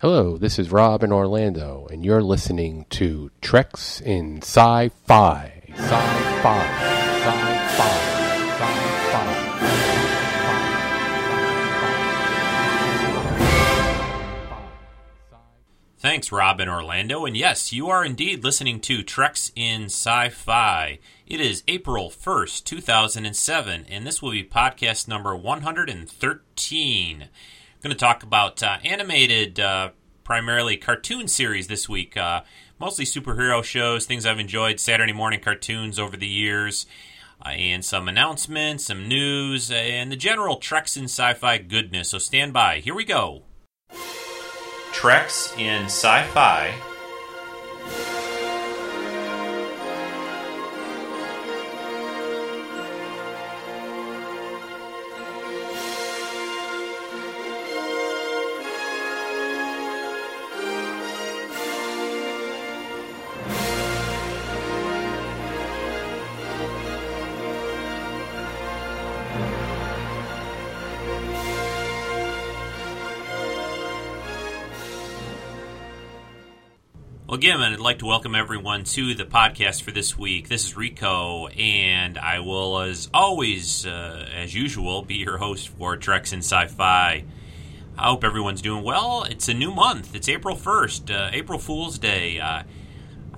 Hello, this is Rob in Orlando, and you're listening to Treks in Sci-Fi. Sci-Fi. Sci-Fi. Thanks, Rob in Orlando. And yes, you are indeed listening to Treks in Sci Fi. It is April 1st, 2007, and this will be podcast number 113. Going to talk about uh, animated, uh, primarily cartoon series this week. Uh, mostly superhero shows, things I've enjoyed, Saturday morning cartoons over the years, uh, and some announcements, some news, and the general Treks in Sci Fi goodness. So stand by. Here we go. Treks in Sci Fi. Again, I'd like to welcome everyone to the podcast for this week. This is Rico, and I will, as always, uh, as usual, be your host for Treks in Sci-Fi. I hope everyone's doing well. It's a new month. It's April 1st, uh, April Fool's Day. Uh,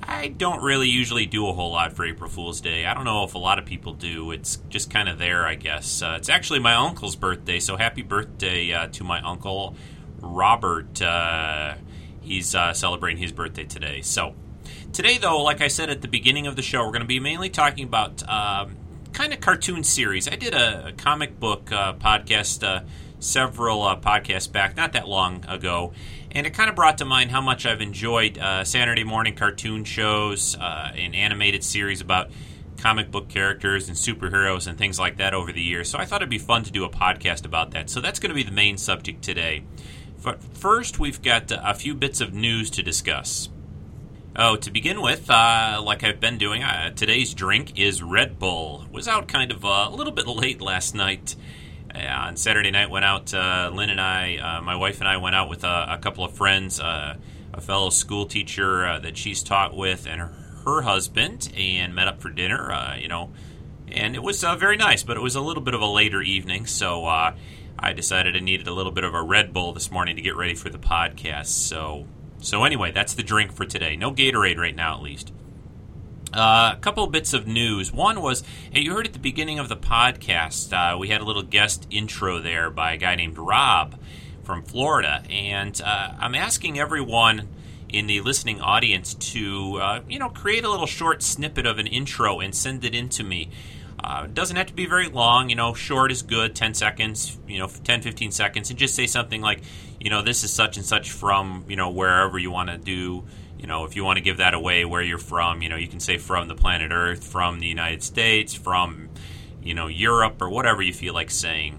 I don't really usually do a whole lot for April Fool's Day. I don't know if a lot of people do. It's just kind of there, I guess. Uh, it's actually my uncle's birthday, so happy birthday uh, to my uncle, Robert. He's uh, celebrating his birthday today. So, today, though, like I said at the beginning of the show, we're going to be mainly talking about um, kind of cartoon series. I did a, a comic book uh, podcast uh, several uh, podcasts back, not that long ago, and it kind of brought to mind how much I've enjoyed uh, Saturday morning cartoon shows uh, and animated series about comic book characters and superheroes and things like that over the years. So I thought it'd be fun to do a podcast about that. So that's going to be the main subject today. But first, we've got a few bits of news to discuss. Oh, to begin with, uh, like I've been doing, uh, today's drink is Red Bull. Was out kind of uh, a little bit late last night. Uh, on Saturday night, went out. Uh, Lynn and I, uh, my wife and I, went out with a, a couple of friends, a fellow school teacher that she's taught with, and her, her husband, and met up for dinner. you know, and it was very nice, but it was a little bit of a later evening, so I decided I needed a little bit of a Red Bull this morning to get ready for the podcast. So, so anyway, that's the drink for today. No Gatorade right now, at least. Uh, a couple bits of news. One was, hey, you heard at the beginning of the podcast, uh, we had a little guest intro there by a guy named Rob from Florida, and uh, I'm asking everyone in the listening audience to, uh, you know, create a little short snippet of an intro and send it in to me. Uh, it doesn't have to be very long, you know, short is good, 10 seconds, you know, 10, 15 seconds, and just say something like, you know, this is such and such from, you know, wherever you want to do, you know, if you want to give that away where you're from, you know, you can say from the planet Earth, from the United States, from, you know, Europe, or whatever you feel like saying.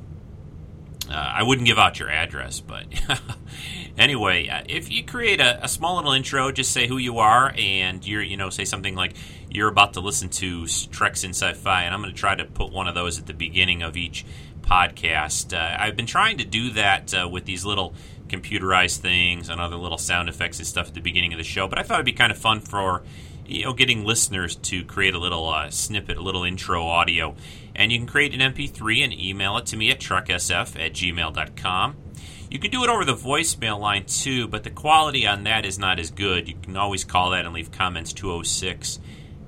Uh, I wouldn't give out your address, but anyway, uh, if you create a, a, small little intro, just say who you are, and you're, you know, say something like you're about to listen to Treks in Sci-Fi, and I'm going to try to put one of those at the beginning of each podcast. Uh, I've been trying to do that uh, with these little computerized things and other little sound effects and stuff at the beginning of the show, but I thought it'd be kind of fun for you know getting listeners to create a little uh, snippet, a little intro audio. And you can create an MP3 and email it to me at treksf at gmail.com. You can do it over the voicemail line too, but the quality on that is not as good. You can always call that and leave comments 206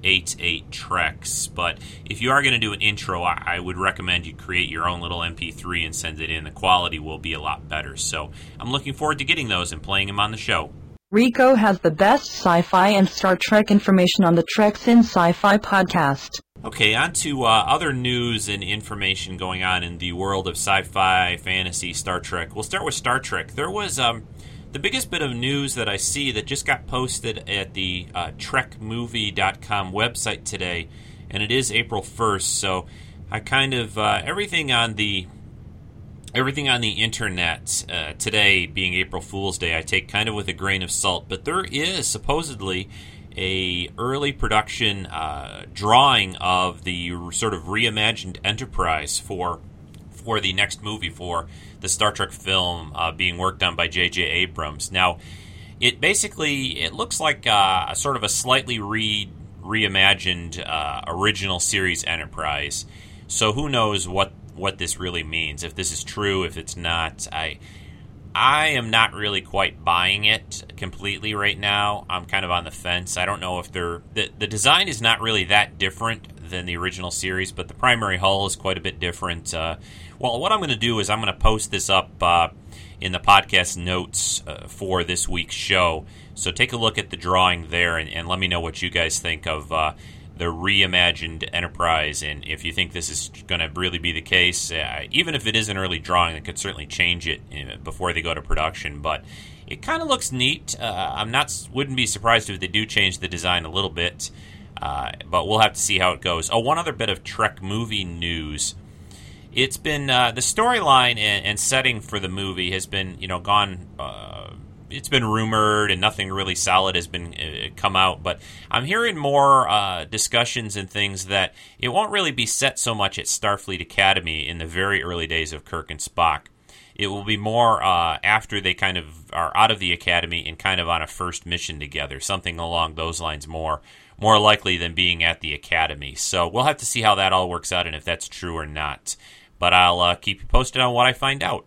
88 Treks. But if you are going to do an intro, I, would recommend you create your own little MP3 and send it in. The quality will be a lot better. So I'm looking forward to getting those and playing them on the show. Rico has the best sci fi and Star Trek information on the Treks in Sci Fi podcast. Okay, on to uh, other news and information going on in the world of sci fi, fantasy, Star Trek. We'll start with Star Trek. There was um, the biggest bit of news that I see that just got posted at the uh, TrekMovie.com website today, and it is April 1st, so I kind of, uh, everything on the everything on the internet uh, today being April Fool's Day, I take kind of with a grain of salt. But there is supposedly a early production uh, drawing of the sort of reimagined Enterprise for for the next movie for the Star Trek film uh, being worked on by J.J. Abrams. Now, it basically it looks like uh, a sort of a slightly re reimagined uh, original series Enterprise. So who knows what what this really means? If this is true, if it's not, I I am not really quite buying it completely right now. I'm kind of on the fence. I don't know if they're the the design is not really that different than the original series, but the primary hull is quite a bit different. Uh, well, what I'm going to do is I'm going to post this up uh, in the podcast notes uh, for this week's show. So take a look at the drawing there and, and let me know what you guys think of uh, the reimagined Enterprise, and if you think this is going to really be the case, uh, even if it is an early drawing, it could certainly change it uh, before they go to production. But it kind of looks neat. Uh, I'm not wouldn't be surprised if they do change the design a little bit, but we'll have to see how it goes. Oh, one other bit of Trek movie news. It's been uh, the storyline and, and, setting for the movie has been you know gone uh, it's been rumored and nothing really solid has been uh, come out but i'm hearing more uh, discussions and things that it won't really be set so much at starfleet academy in the very early days of kirk and spock. It will be more uh, after they kind of are out of the academy and kind of on a first mission together something along those lines more more likely than being at the academy. So we'll have to see how that all works out and if that's true or not but i'll uh, keep you posted on what i find out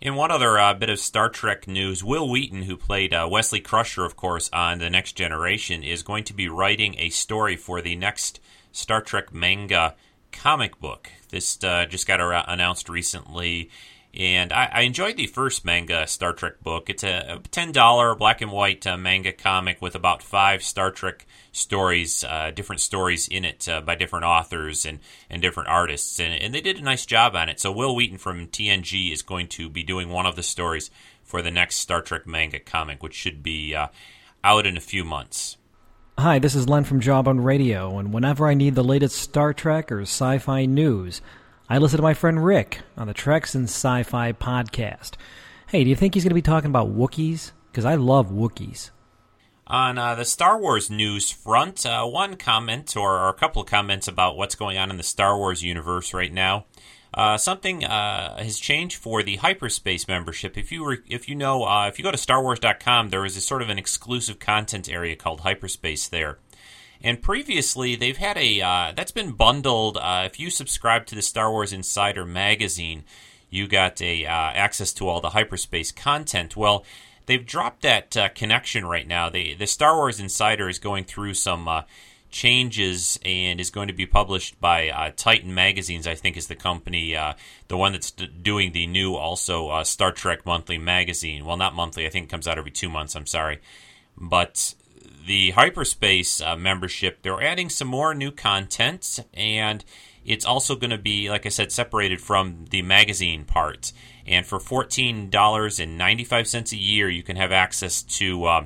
in one other uh, bit of Star Trek news, Wil Wheaton, who played uh, Wesley Crusher, of course, on The Next Generation, is going to be writing a story for the next Star Trek manga comic book. This uh, just got ar- announced recently, and I, I, enjoyed the first manga Star Trek book. It's a, a $10 black and white uh, manga comic with about five Star Trek stories, uh, different stories in it uh, by different authors and, and different artists. And, and they did a nice job on it. So Wil Wheaton from TNG is going to be doing one of the stories for the next Star Trek manga comic, which should be uh, out in a few months. Hi, this is Len from Jawbone Radio, and whenever I need the latest Star Trek or sci fi news, I listen to my friend Rick on the Treks and Sci Fi podcast. Hey, do you think he's going to be talking about Wookiees? Because I love Wookiees. On uh, the Star Wars news front, uh, one comment or, or, a couple of comments about what's going on in the Star Wars universe right now. Uh, something uh, has changed for the hyperspace membership. If you re- if you know, uh, if you go to StarWars.com, there is a sort of an exclusive content area called hyperspace there. And previously, they've had a uh, that's been bundled. if you subscribe to the Star Wars Insider magazine, you got a access to all the hyperspace content. Well they've dropped that uh, connection right now. They, the Star Wars Insider is going through some uh, changes and is going to be published by uh, Titan Magazines. I think is the company, uh, the one that's doing the new also uh, Star Trek monthly magazine. Well, not monthly. I think it comes out every two months. I'm sorry, but the hyperspace uh, membership they're adding some more new content and it's also going to be like i said separated from the magazine part and for $14.95 a year, you can have access to uh,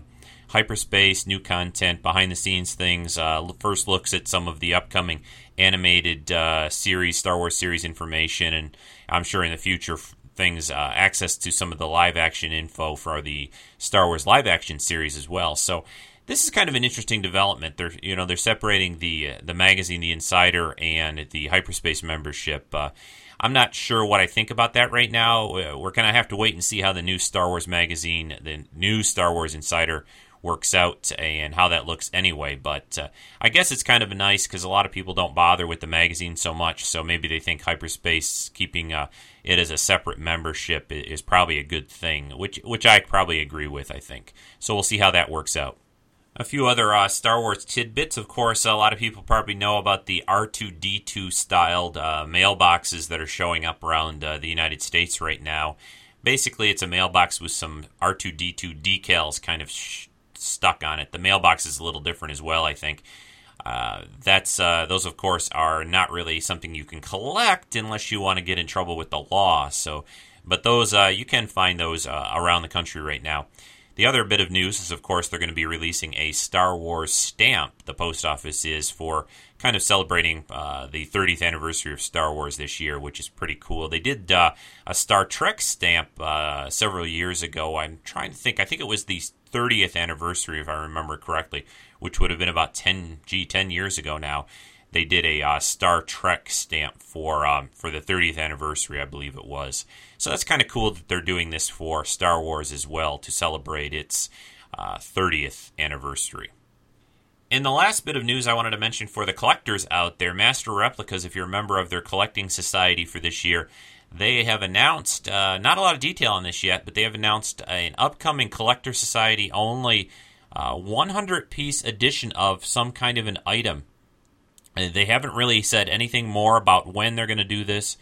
hyperspace, new content, behind the scenes things, uh, first looks at some of the upcoming animated uh, series, Star Wars series information, and I'm sure in the future things uh, access to some of the live action info for the Star Wars live action series as well. So this is kind of an interesting development. They're you know they're separating the uh, the magazine, the Insider, and the hyperspace membership. Uh, I'm not sure what I think about that right now. We're to have to wait and see how the new Star Wars magazine, the new Star Wars Insider, works out and how that looks anyway. But uh, I guess it's kind of nice because a lot of people don't bother with the magazine so much. So maybe they think hyperspace keeping uh, it as a separate membership is probably a good thing, which which I probably agree with. I think so. We'll see how that works out. A few other uh, Star Wars tidbits. Of course, a lot of people probably know about the R2D2 styled uh, mailboxes that are showing up around uh, the United States right now. Basically, it's a mailbox with some R2D2 decals kind of sh- stuck on it. The mailbox is a little different as well, I think. Uh, that's uh, those, of course, are not really something you can collect unless you want to get in trouble with the law. So, but those uh, you can find those around the country right now. The other bit of news is, of course, they're going to be releasing a Star Wars stamp. The post office is for kind of celebrating uh, the 30th anniversary of Star Wars this year, which is pretty cool. They did uh, a Star Trek stamp uh, several years ago. I'm trying to think. I think it was the 30th anniversary, if I remember correctly, which would have been about 10 g 10 years ago now. They did a uh, Star Trek stamp for um, for the 30th anniversary, I believe it was. So that's kind of cool that they're doing this for Star Wars as well to celebrate its uh, 30th anniversary. In the last bit of news I wanted to mention for the collectors out there, Master Replicas, if you're a member of their collecting society for this year, they have announced, uh, not a lot of detail on this yet, but they have announced an upcoming collector society only uh, 100 piece edition of some kind of an item. They haven't really said anything more about when they're going to do this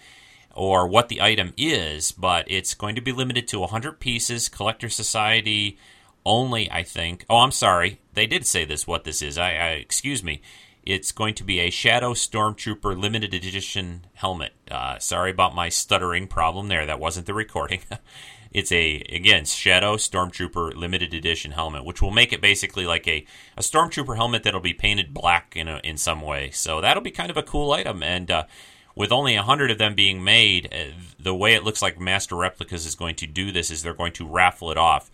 or what the item is, but it's going to be limited to 100 pieces, collector society only, I think. Oh, I'm sorry. They did say this, what this is. I, I excuse me. It's going to be a Shadow Stormtrooper limited edition helmet. Uh, sorry about my stuttering problem there. That wasn't the recording. it's a again Shadow Stormtrooper limited edition helmet, which will make it basically like a, a Stormtrooper helmet that'll be painted black in a, in some way. So that'll be kind of a cool item. And uh, with only hundred of them being made, uh, the way it looks like Master Replicas is going to do this is they're going to raffle it off.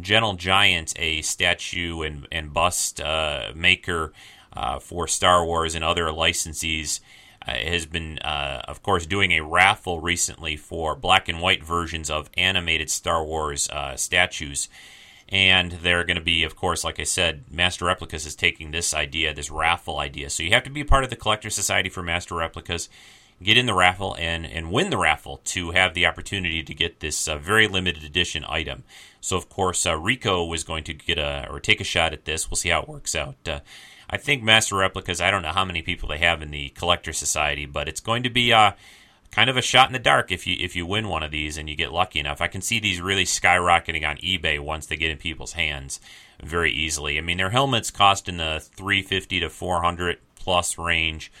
Gentle Giant, a statue and and bust uh, maker uh, for Star Wars and other licensees, uh, has been, uh, of course, doing a raffle recently for black and white versions of animated Star Wars uh, statues. And they're going to be, of course, like I said, Master Replicas is taking this idea, this raffle idea. So you have to be a part of the Collector Society for Master Replicas get in the raffle and, and win the raffle to have the opportunity to get this uh, very limited edition item. So, of course, uh, Rico was going to get a or take a shot at this. We'll see how it works out. I think Master Replicas, I don't know how many people they have in the Collector Society, but it's going to be uh, kind of a shot in the dark if you if you win one of these and you get lucky enough. I can see these really skyrocketing on eBay once they get in people's hands very easily. I mean, their helmets cost in the 350 to 400 plus range.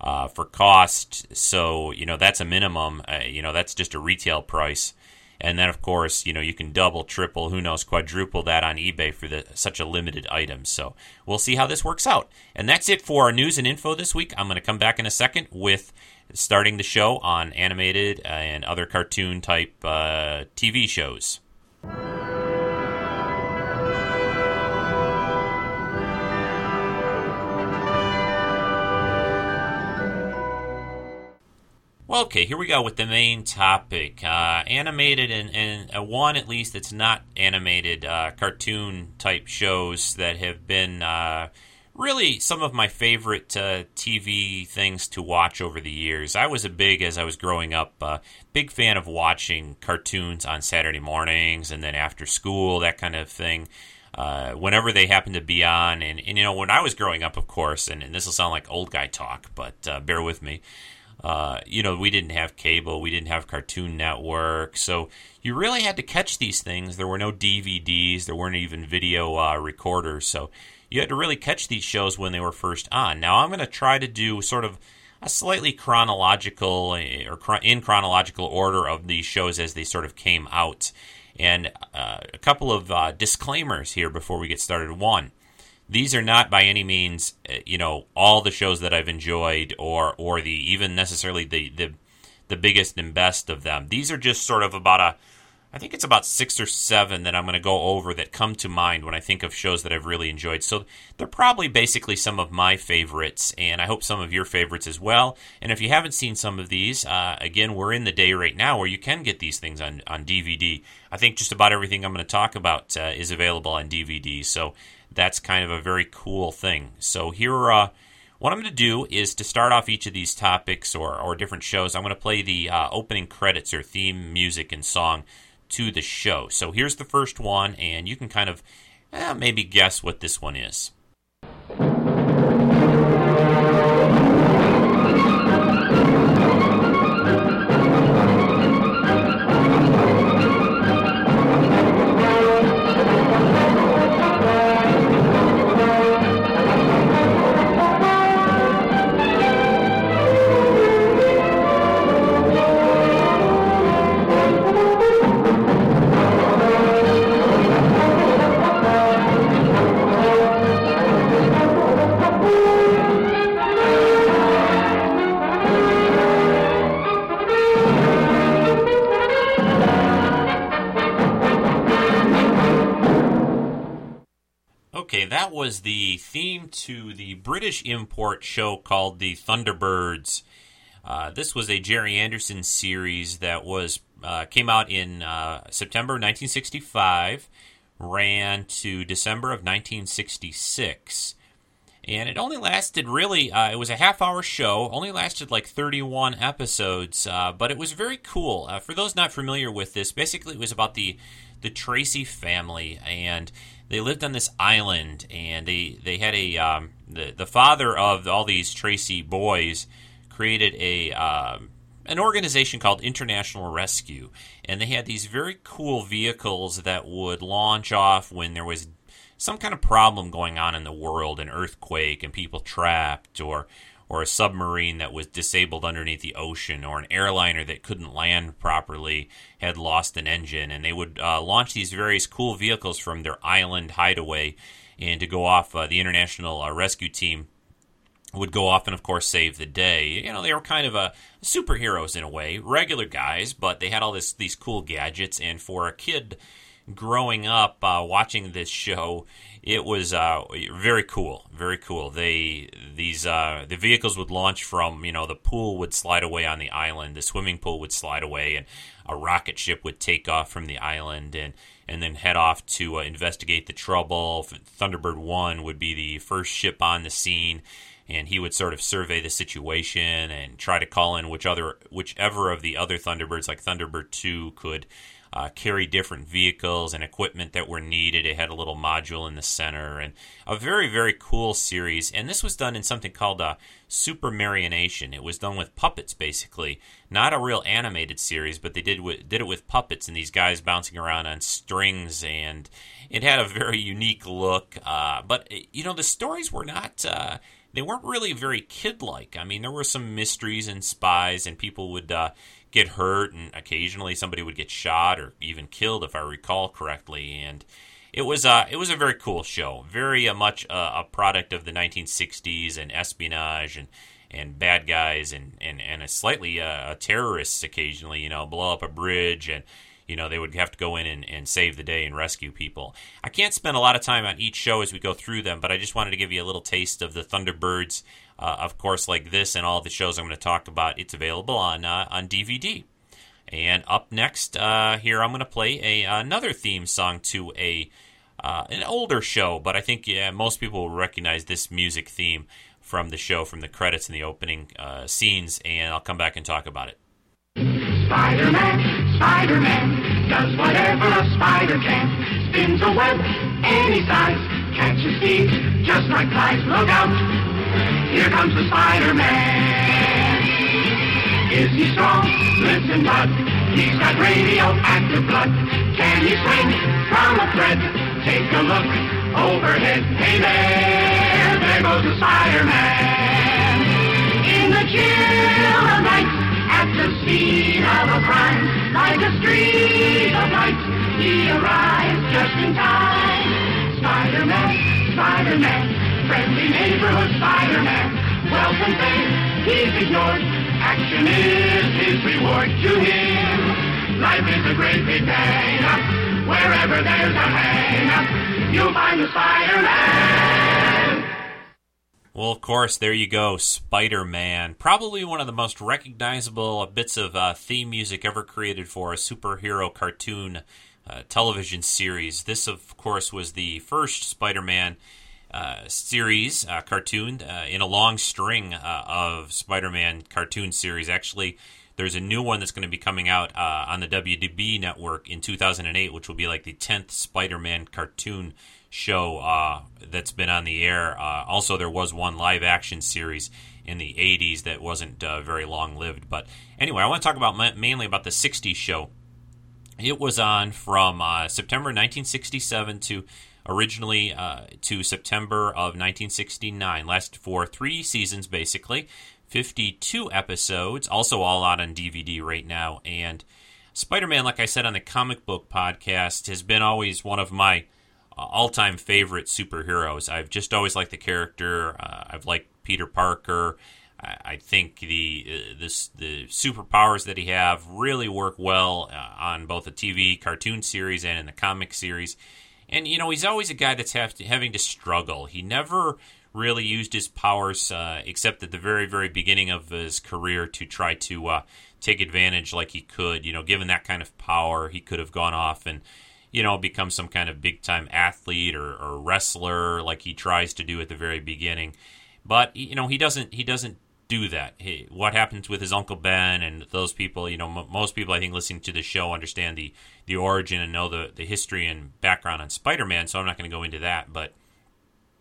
Uh, for cost, so you know that's a minimum. Uh, you know that's just a retail price. And then, of course, you know you can double, triple, who knows, quadruple that on eBay for the, such a limited item. So we'll see how this works out. And that's it for our news and info this week. I'm going to come back in a second with starting the show on animated and other cartoon type uh, TV shows. Well, okay, here we go with the main topic. Uh, animated and, and uh, one, at least, that's not animated uh, cartoon type shows that have been uh, really some of my favorite uh, TV things to watch over the years. I was a big, as I was growing up, uh, big fan of watching cartoons on Saturday mornings and then after school, that kind of thing. whenever they happen to be on, and, and, you know, when I was growing up, of course, and, and this will sound like old guy talk, but bear with me uh, you know, we didn't have cable, we didn't have Cartoon Network, so you really had to catch these things. There were no DVDs, there weren't even video uh, recorders, so you had to really catch these shows when they were first on. Now, I'm going to try to do sort of a slightly chronological eh, or in chronological order of these shows as they sort of came out. And uh, a couple of uh, disclaimers here before we get started. One, these are not by any means, uh, you know, all the shows that I've enjoyed, or or the even necessarily the the the biggest and best of them. These are just sort of about a, I think it's about six or seven that I'm going to go over that come to mind when I think of shows that I've really enjoyed. So they're probably basically some of my favorites, and I hope some of your favorites as well. And if you haven't seen some of these, uh, again, we're in the day right now where you can get these things on on DVD. I think just about everything I'm going to talk about uh, is available on DVD. So that's kind of a very cool thing. So here, uh, what I'm going to do is to start off each of these topics or, or different shows, I'm going to play the uh, opening credits or theme music and song to the show. So here's the first one, and you can kind of eh, maybe guess what this one is. Was the theme to the British import show called The Thunderbirds. Uh, this was a Gerry Anderson series that was uh, came out in uh, September 1965, ran to December of 1966 and it only lasted really uh, it was a half hour show only lasted like 31 episodes uh, but it was very cool uh, for those not familiar with this basically it was about the the tracy family and they lived on this island and they they had a um, the, the father of all these tracy boys created a um, an organization called International Rescue, and they had these very cool vehicles that would launch off when there was some kind of problem going on in the world, an earthquake and people trapped, or or a submarine that was disabled underneath the ocean, or an airliner that couldn't land properly had lost an engine, and they would uh, launch these various cool vehicles from their island hideaway and to go off. Uh, the international uh, rescue team would go off and, of course, save the day. You know, they were kind of a superheroes in a way, regular guys, but they had all this these cool gadgets, and for a kid growing up uh, watching this show, it was uh, very cool, very cool. They these uh, the vehicles would launch from you know the pool would slide away on the island, the swimming pool would slide away, and a rocket ship would take off from the island and and then head off to uh, investigate the trouble. Thunderbird One would be the first ship on the scene. And he would sort of survey the situation and try to call in which other, whichever of the other Thunderbirds, like Thunderbird Two, could uh, carry different vehicles and equipment that were needed. It had a little module in the center and a very, very cool series. And this was done in something called a Supermarionation. It was done with puppets, basically. Not a real animated series, but they did, w- did it with puppets and these guys bouncing around on strings. And it had a very unique look. Uh, but, you know, the stories were not. Uh, they weren't really very kid-like. I mean, there were some mysteries and spies, and people would uh, get hurt, and occasionally somebody would get shot or even killed, if I recall correctly. And it was uh, it was a very cool show, very uh, much uh, a product of the 1960s and espionage and and bad guys and and and a slightly uh, terrorists occasionally, you know, blow up a bridge and you know they would have to go in and, and save the day and rescue people. I can't spend a lot of time on each show as we go through them, but I just wanted to give you a little taste of the Thunderbirds uh, of course, like this and all the shows I'm going to talk about, it's available on uh, on DVD. And up next, uh, here I'm going to play a another theme song to a uh, an older show, but I think yeah, most people will recognize this music theme from the show, from the credits and the opening uh, scenes. And I'll come back and talk about it. Spider-Man, Spider-Man, does whatever a spider can. Spins a web any size, catches thieves just like flies. Look out! Here comes the Spider-Man. Is he strong? In blood. He's got radioactive blood. Can he swing from a thread? Take a look overhead. Hey there, there goes the Spider-Man. In the chill of night, at the scene of a crime, like a streak of light, he arrives just in time. Spider-Man, Spider-Man friendly neighborhood Spider-Man. Fame, he's ignored. Action is his reward to him. Life is a great big. Wherever there's a hang you'll find the Spider-Man. Well, of course, there you go, Spider Man. Probably one of the most recognizable bits of uh, theme music ever created for a superhero cartoon uh, television series. This, of course, was the first Spider Man series, uh, cartoon, uh, in a long string uh, of Spider Man cartoon series. Actually, there's a new one that's going to be coming out uh, on the WDB network in 2008, which will be like the 10th Spider Man cartoon show uh, that's been on the air. also, there was one live action series in the 80s that wasn't very long lived. But anyway, I want to talk about mainly about the 60s show. It was on from September 1967 to originally uh, to September of 1969. Lasted for three seasons, basically. 52 episodes, also all out on DVD right now. And Spider Man, like I said on the comic book podcast, has been always one of my uh, all time favorite superheroes. I've just always liked the character. Uh, I've liked Peter Parker. I, think the uh, this, the superpowers that he have really work well uh, on both the TV cartoon series and in the comic series and you know he's always a guy that's to, having to struggle. He never really used his powers uh, except at the very very beginning of his career to try to uh, take advantage like he could. You know, given that kind of power, he could have gone off and you know become some kind of big time athlete or, or wrestler like he tries to do at the very beginning. But you know he doesn't he doesn't do that. What happens with his uncle Ben and those people? You know, m- most people I think listening to the show understand the the origin and know the the history and background on Spider Man. So I'm not going to go into that. But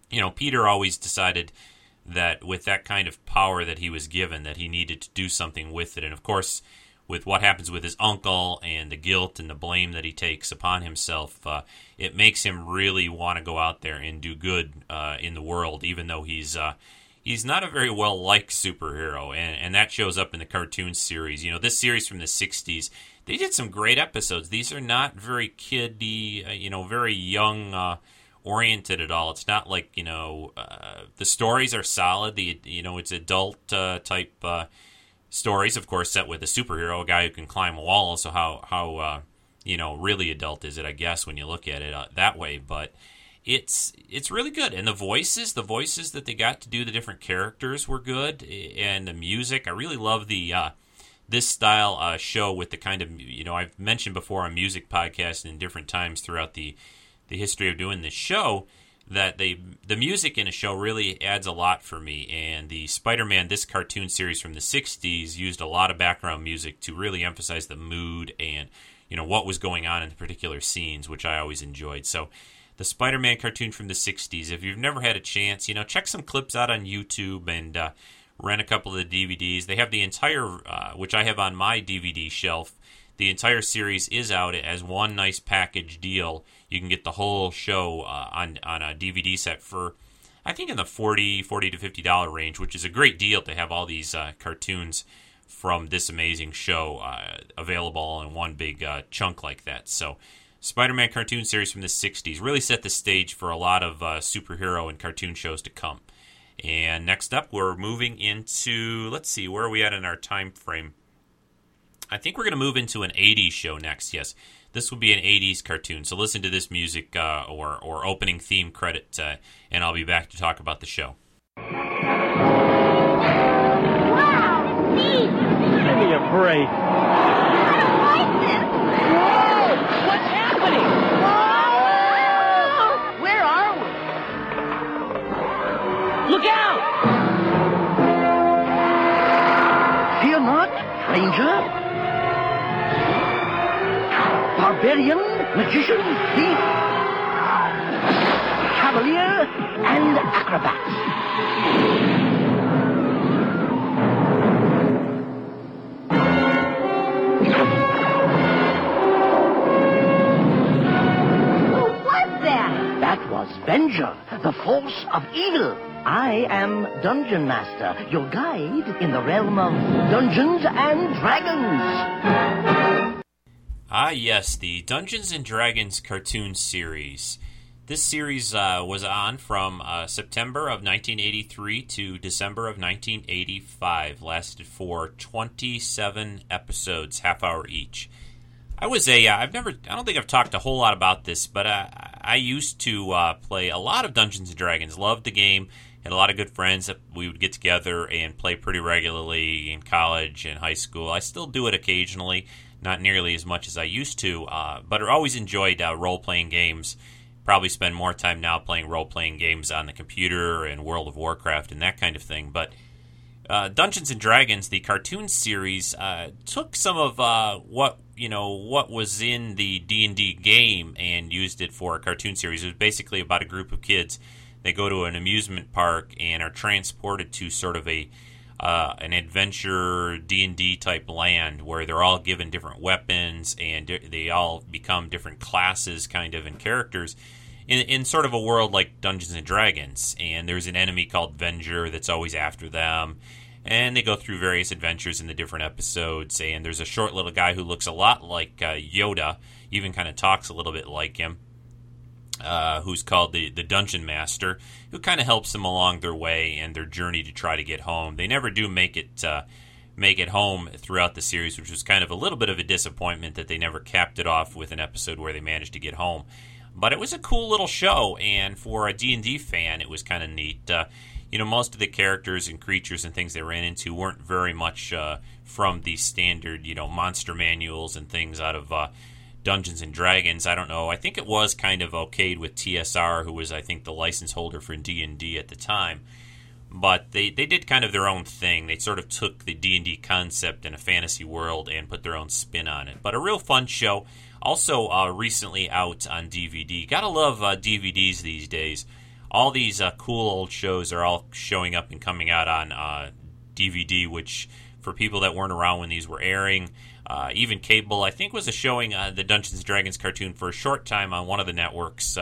you know, Peter always decided that with that kind of power that he was given, that he needed to do something with it. And of course, with what happens with his uncle and the guilt and the blame that he takes upon himself, uh, it makes him really want to go out there and do good uh, in the world, even though he's uh, he's not a very well liked superhero, and, and that shows up in the cartoon series. You know, this series from the '60s, they did some great episodes. These are not very kiddie, uh, you know, very young uh, oriented at all. It's not like you know uh, the stories are solid. The you know it's adult uh, type uh, stories, of course, set with a superhero, a guy who can climb a wall. So how how you know really adult is it? I guess when you look at it that way, but it's it's really good. And the voices the voices that they got to do the different characters were good and the music. I really love the uh, this style uh, show with the kind of you know i've mentioned before on music podcasts in different times throughout the the history of doing this show that they the music in a show really adds a lot for me. And the spider-man this cartoon series from the 60s used a lot of background music to really emphasize the mood and you know what was going on in the particular scenes which i always enjoyed. So the Spider-Man cartoon from the '60s. If you've never had a chance, you know, check some clips out on YouTube and uh, rent a couple of the DVDs. They have the entire, uh, which I have on my DVD shelf. The entire series is out as one nice package deal. You can get the whole show uh, on on a DVD set for, I think, in the 40 40 to fifty dollar range, which is a great deal to have all these uh, cartoons from this amazing show uh, available in one big uh, chunk like that. So Spider-Man cartoon series from the '60s really set the stage for a lot of uh, superhero and cartoon shows to come. And next up, we're moving into let's see where are we at in our time frame. I think we're going to move into an '80s show next. Yes, this will be an '80s cartoon. So listen to this music uh, or or opening theme credit, uh, and I'll be back to talk about the show. Wow, neat! Give me a break. Look out! Fear not, stranger. Barbarian, magician, thief, cavalier, and acrobat. Who was that? That was Venger, the force of evil. I am Dungeon Master, your guide in the realm of Dungeons and Dragons. Ah, yes, the Dungeons and Dragons cartoon series. This series uh, was on from uh, September of 1983 to December of 1985. Lasted for 27 episodes, half hour each. I was a. Uh, I've never. I don't think I've talked a whole lot about this, but uh, I used to uh, play a lot of Dungeons and Dragons. Loved the game. Had a lot of good friends that we would get together and play pretty regularly in college and high school. I still do it occasionally, not nearly as much as I used to, uh, but I always enjoyed uh, role playing games. Probably spend more time now playing role playing games on the computer and World of Warcraft and that kind of thing. But uh, Dungeons and Dragons, the cartoon series, uh, took some of uh, what you know what was in the D and D game and used it for a cartoon series. It was basically about a group of kids. They go to an amusement park and are transported to sort of a uh, an adventure D and D type land where they're all given different weapons and they all become different classes, kind of, and characters in, in sort of a world like Dungeons and Dragons. And there's an enemy called Venger that's always after them. And they go through various adventures in the different episodes. And there's a short little guy who looks a lot like uh, Yoda, even kind of talks a little bit like him, uh, who's called the, the Dungeon Master, who kind of helps them along their way and their journey to try to get home. They never do make it. Uh, make it home throughout the series, which was kind of a little bit of a disappointment that they never capped it off with an episode where they managed to get home. But it was a cool little show, and for a D&D fan, it was kind of neat. Uh, you know, most of the characters and creatures and things they ran into weren't very much uh, from the standard, you know, monster manuals and things out of uh, Dungeons and Dragons. I don't know. I think it was kind of okayed with TSR, who was, I think, the license holder for D&D at the time but they, they did kind of their own thing. They sort of took the D and D concept in a fantasy world and put their own spin on it. But a real fun show. Also, uh, recently out on DVD. Gotta love uh, DVDs these days. All these uh, cool old shows are all showing up and coming out on DVD, uh, which for people that weren't around when these were airing, uh, even cable, I think was a showing uh, the Dungeons and Dragons cartoon for a short time on one of the networks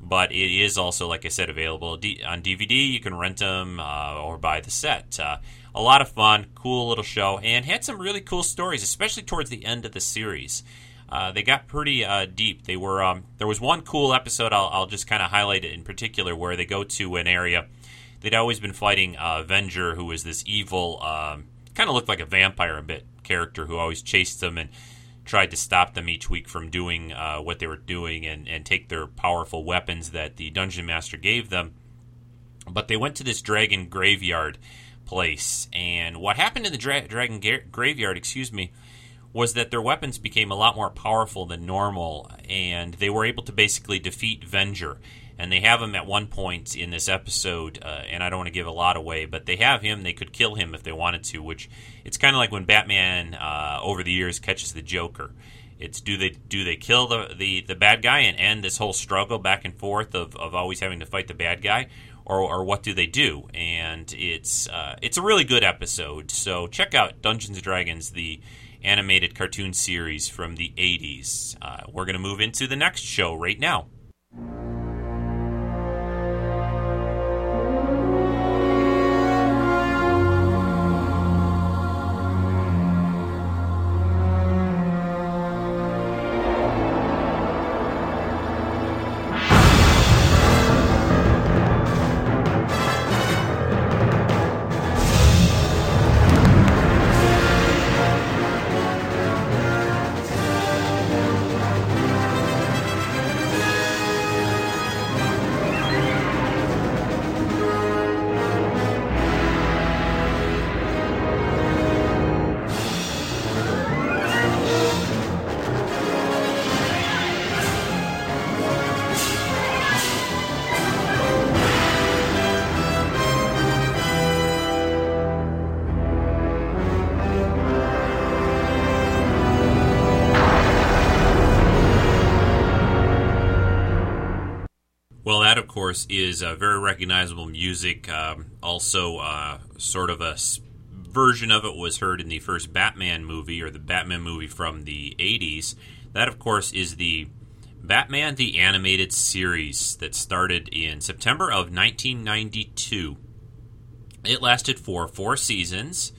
but it is also, like I said, available on DVD. You can rent them uh, or buy the set. Uh, a lot of fun, cool little show, and had some really cool stories, especially towards the end of the series. Uh, they got pretty uh, deep. They were um, there was one cool episode I'll, I'll just kind of highlight it in particular where they go to an area they'd always been fighting uh, Venger, who was this evil, um, kind of looked like a vampire a bit character who always chased them and tried to stop them each week from doing uh, what they were doing and, and take their powerful weapons that the dungeon master gave them. But they went to this dragon graveyard place, and what happened in the dra- dragon ga- graveyard, excuse me, was that their weapons became a lot more powerful than normal, and they were able to basically defeat Venger and they have him at one point in this episode, uh, and I don't want to give a lot away, but they have him. They could kill him if they wanted to, which it's kind of like when Batman uh, over the years catches the Joker. It's do they do they kill the, the, the bad guy and end this whole struggle back and forth of, of always having to fight the bad guy, or, or what do they do? And it's uh, it's a really good episode. So check out Dungeons and Dragons, the animated cartoon series from the 80s. Uh, we're going to move into the next show right now. Course, is a very recognizable music. Um, also, uh, sort of a version of it was heard in the first Batman movie or the Batman movie from the 80s. That, of course, is the Batman the Animated Series that started in September of 1992. It lasted for four seasons.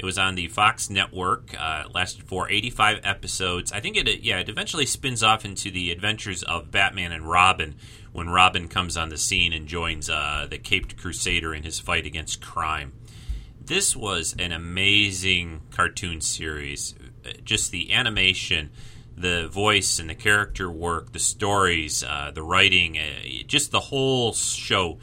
It was on the Fox network. Uh, it lasted for 85 episodes. I think it, yeah, it eventually spins off into the adventures of Batman and Robin, when Robin comes on the scene and joins uh, the Caped Crusader in his fight against crime. This was an amazing cartoon series. Just the animation, the voice and the character work, the stories, uh, the writing, uh, just the whole show.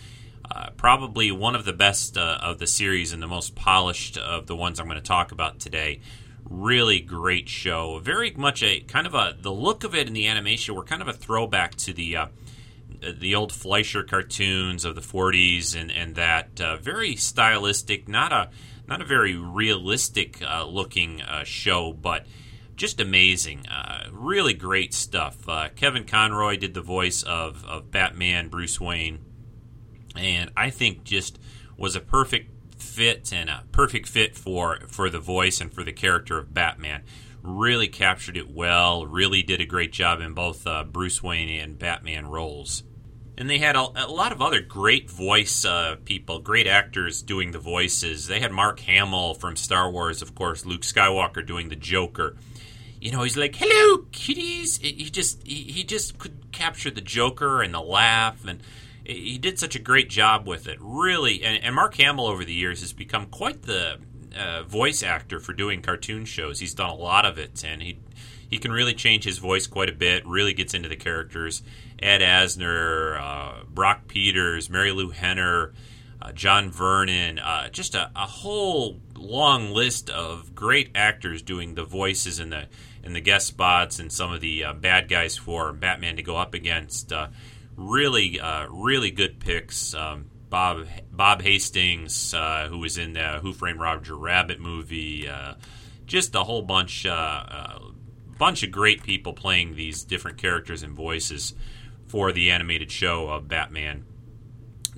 Uh, probably one of the best uh, of the series and the most polished of the ones I'm going to talk about today really great show. Very much a kind of a the look of it in the animation were kind of a throwback to the uh, the old Fleischer cartoons of the 40s and, and that uh, very stylistic, not a not a very realistic uh, looking show, but just amazing. Uh, really great stuff. Uh, Kevin Conroy did the voice of, of Batman, Bruce Wayne, and I think just was a perfect fit and a perfect fit for for the voice and for the character of Batman really captured it well, really did a great job in both uh, Bruce Wayne and Batman roles. And they had a, a lot of other great voice uh, people, great actors doing the voices. They had Mark Hamill from Star Wars, of course, Luke Skywalker doing the Joker. You know, he's like, "Hello, kiddies." He just he just could capture the Joker and the laugh, and he did such a great job with it. Really, and, and Mark Hamill over the years has become quite the uh, voice actor for doing cartoon shows. He's done a lot of it, and he he can really change his voice quite a bit. Really gets into the characters, Ed Asner, uh, Brock Peters, Marilu Henner, uh, John Vernon, uh, just a, a, whole long list of great actors doing the voices and the and the guest spots and some of the uh, bad guys for Batman to go up against. Uh, really, uh, really good picks. Um, Bob Bob Hastings, uh, who was in the Who Framed Roger Rabbit movie, just a whole bunch bunch of great people playing these different characters and voices for the animated show of Batman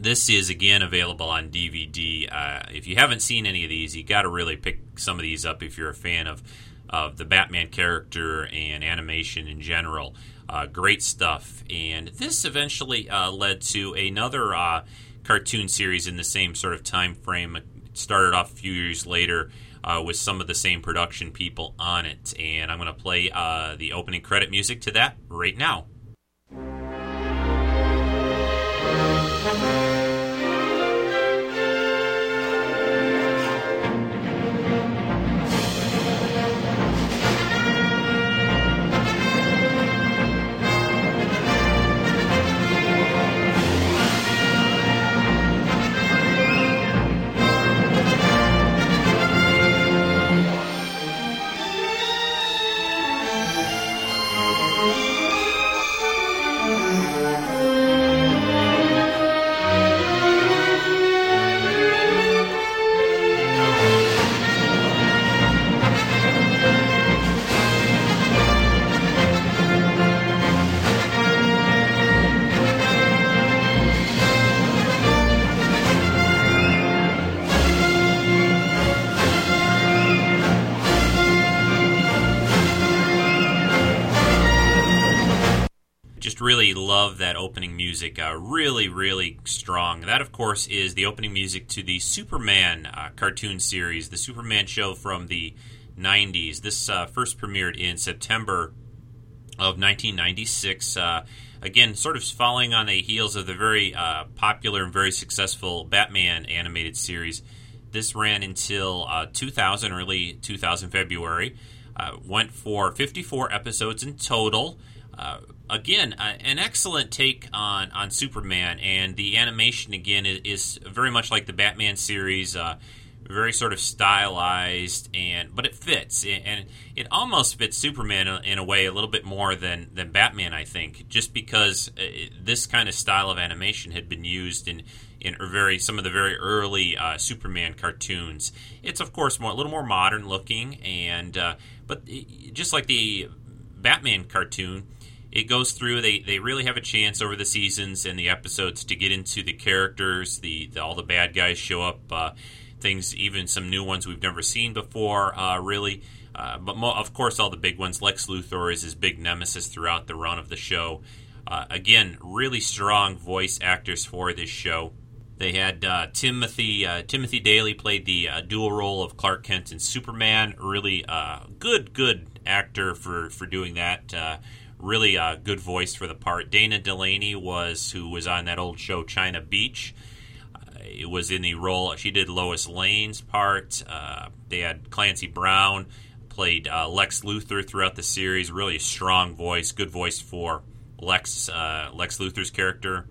this is again available on DVD. Uh, if you haven't seen any of these, you got to really pick some of these up if you're a fan of of the Batman character and animation in general. Uh, great stuff. And this eventually uh, led to another uh, cartoon series in the same sort of time frame. It started off a few years later. Uh, with some of the same production people on it, and I'm going to play uh, the opening credit music to that right now. Love that opening music. Uh, really, really strong. That, of course, is the opening music to the Superman uh, cartoon series, the Superman show from the 90s. This uh, first premiered in September of 1996. Uh, again, sort of following on the heels of the very uh, popular and very successful Batman animated series. This ran until uh, 2000, early 2000 February. went for 54 episodes in total. Uh, again, uh, an excellent take on, on Superman, and the animation again is, is very much like the Batman series, uh, very sort of stylized, and but it fits, and it almost fits Superman in a way a little bit more than than Batman, I think, just because uh, this kind of style of animation had been used in. In very some of the very early uh, Superman cartoons, it's of course more a little more modern looking, and uh, but just like the Batman cartoon, it goes through. They they really have a chance over the seasons and the episodes to get into the characters. The, the all the bad guys show up. Uh, things, even some new ones we've never seen before. Uh, really, uh, but mo- of course, all the big ones. Lex Luthor is his big nemesis throughout the run of the show. Uh, again, really strong voice actors for this show. They had uh, Timothy uh, Timothy Daly played the dual role of Clark Kent and Superman. Really good, good actor for for doing that. Really a good voice for the part. Dana Delany was who was on that old show China Beach. Uh, it was in the role she did Lois Lane's part. Uh, they had Clancy Brown played uh, Lex Luthor throughout the series. Really strong voice, good voice for Lex uh, Lex Luthor's character.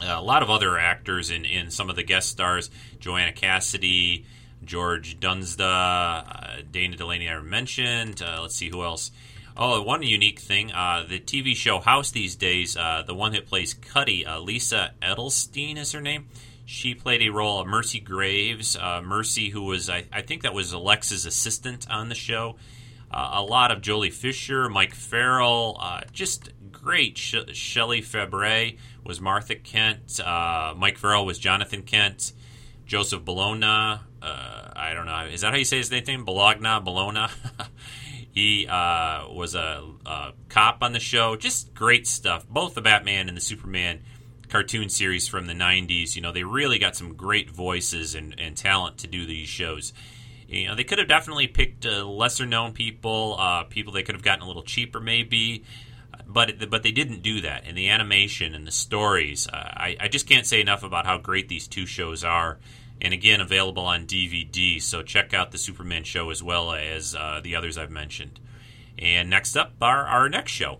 Uh, a lot of other actors in, in some of the guest stars: Joanna Cassidy, George Dzundza, Dana Delany. I mentioned. let's see who else. Oh, one unique thing: uh, the TV show House these days, uh, the one that plays Cuddy, uh, Lisa Edelstein is her name. She played a role of Mercy Graves. Uh, Mercy, who was I, I, think that was Alexa's assistant on the show. Uh, a lot of Joely Fisher, Mike Farrell, uh, just great. Sh- Shelley Fabares was Martha Kent. Mike Farrell was Jonathan Kent. Joseph Bologna. I don't know. Is that how you say his name? Bologna? Bologna? He uh, was a, a, cop on the show. Just great stuff. Both the Batman and the Superman cartoon series from the 90s, you know, they really got some great voices and, and talent to do these shows. You know, they could have definitely picked uh, lesser known people, uh, people they could have gotten a little cheaper maybe, but but they didn't do that. And the animation and the stories, uh, I, I just can't say enough about how great these two shows are and again available on DVD. So check out the Superman show as well as uh, the others I've mentioned. And next up, our, our next show.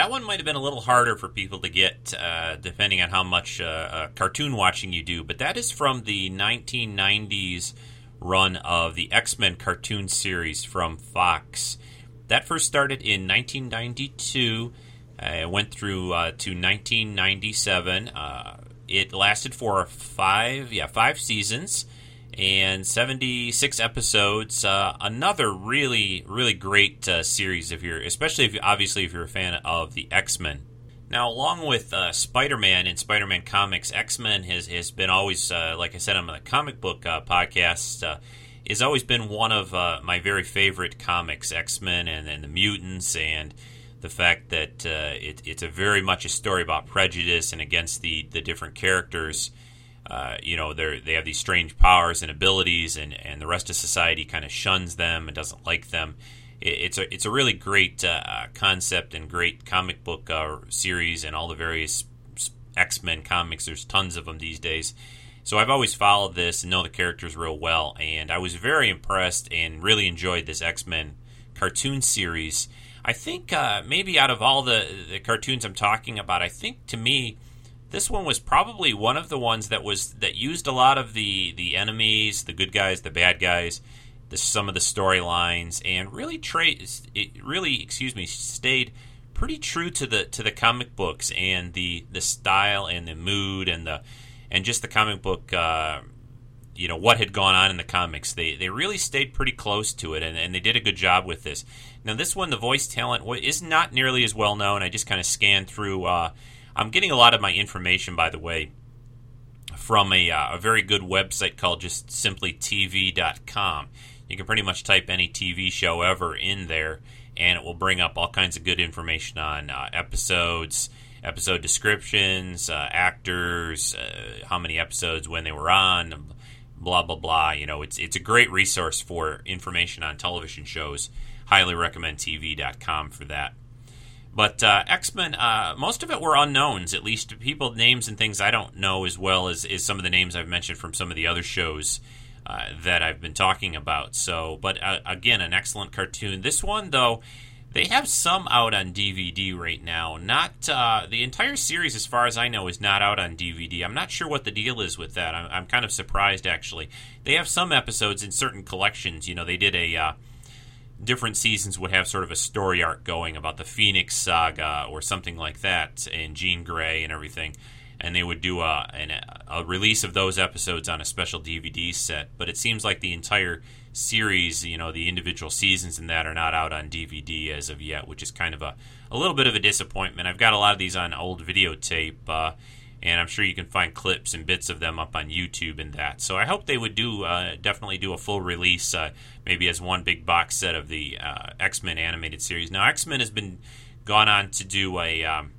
That one might have been a little harder for people to get, uh, depending on how much uh, uh, cartoon watching you do. But that is from the 1990s run of the X Men cartoon series from Fox. That first started in 1992. Uh, it went through uh, to 1997. Uh, it lasted for five, yeah, five seasons and 76 episodes. Uh, another really, really great uh, series if you're, especially if you, obviously if you're a fan of the X Men. Now, along with uh, Spider-Man and Spider-Man comics, X-Men has, has been always, uh, like I said on the comic book uh, podcast, uh, has always been one of my very favorite comics, X-Men and, and the mutants, and the fact that it, it's a very much a story about prejudice and against the, the different characters uh, you know, they they have these strange powers and abilities, and, and the rest of society kind of shuns them and doesn't like them. It, it's a it's a really great uh, concept and great comic book uh, series, and all the various X Men comics. There's tons of them these days. So I've always followed this and know the characters real well, and I was very impressed and really enjoyed this X Men cartoon series. I think uh, maybe out of all the the cartoons I'm talking about, I think to me this one was probably one of the ones that was that used a lot of the the enemies, the good guys, the bad guys, the, some of the storylines, and really tra- it really excuse me stayed pretty true to the to the comic books and the the style and the mood and the and just the comic book. Uh, you know what had gone on in the comics. They they really stayed pretty close to it, and, and they did a good job with this. Now this one, the voice talent is not nearly as well known. I just kind of scanned through. Uh, I'm getting a lot of my information, by the way, from a, uh, a very good website called just simplytv.com. You can pretty much type any TV show ever in there, and it will bring up all kinds of good information on uh, episodes, episode descriptions, uh, actors, uh, how many episodes, when they were on, blah blah blah. You know, it's it's a great resource for information on television shows. Highly recommend TV.com for that. But uh, X Men, uh, most of it were unknowns, at least people names and things I don't know as well as, as some of the names I've mentioned from some of the other shows uh, that I've been talking about. So, but uh, again, an excellent cartoon. This one, though, they have some out on DVD right now. Not uh, the entire series, as far as I know, is not out on DVD. I'm not sure what the deal is with that. I'm, I'm kind of surprised actually. They have some episodes in certain collections. You know, they did a uh, different seasons would have sort of a story arc going about the Phoenix Saga or something like that, and Jean Grey and everything. And they would do a, an, a release of those episodes on a special DVD set. But it seems like the entire series, you know, the individual seasons and that are not out on DVD as of yet, which is kind of a, a little bit of a disappointment. I've got a lot of these on old videotape. Uh, and I'm sure you can find clips and bits of them up on YouTube and that. So I hope they would do uh, definitely do a full release, uh, maybe as one big box set of the uh, X Men animated series. Now X Men has been gone on to do a um,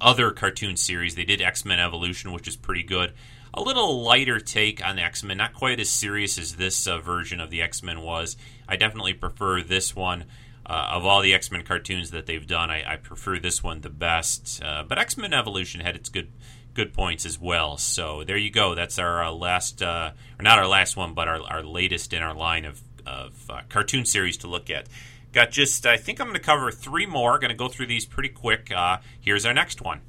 other cartoon series. They did X Men Evolution, which is pretty good. A little lighter take on the X Men, not quite as serious as this uh, version of the X Men was. I definitely prefer this one. Uh, of all the X Men cartoons that they've done, I, I, prefer this one the best. Uh, but X Men Evolution had its good good points as well. So there you go. That's our uh, last, uh, or not our last one, but our, our latest in our line of, of uh, cartoon series to look at. Got just, I think I'm going to cover three more. Going to go through these pretty quick. Uh, here's our next one.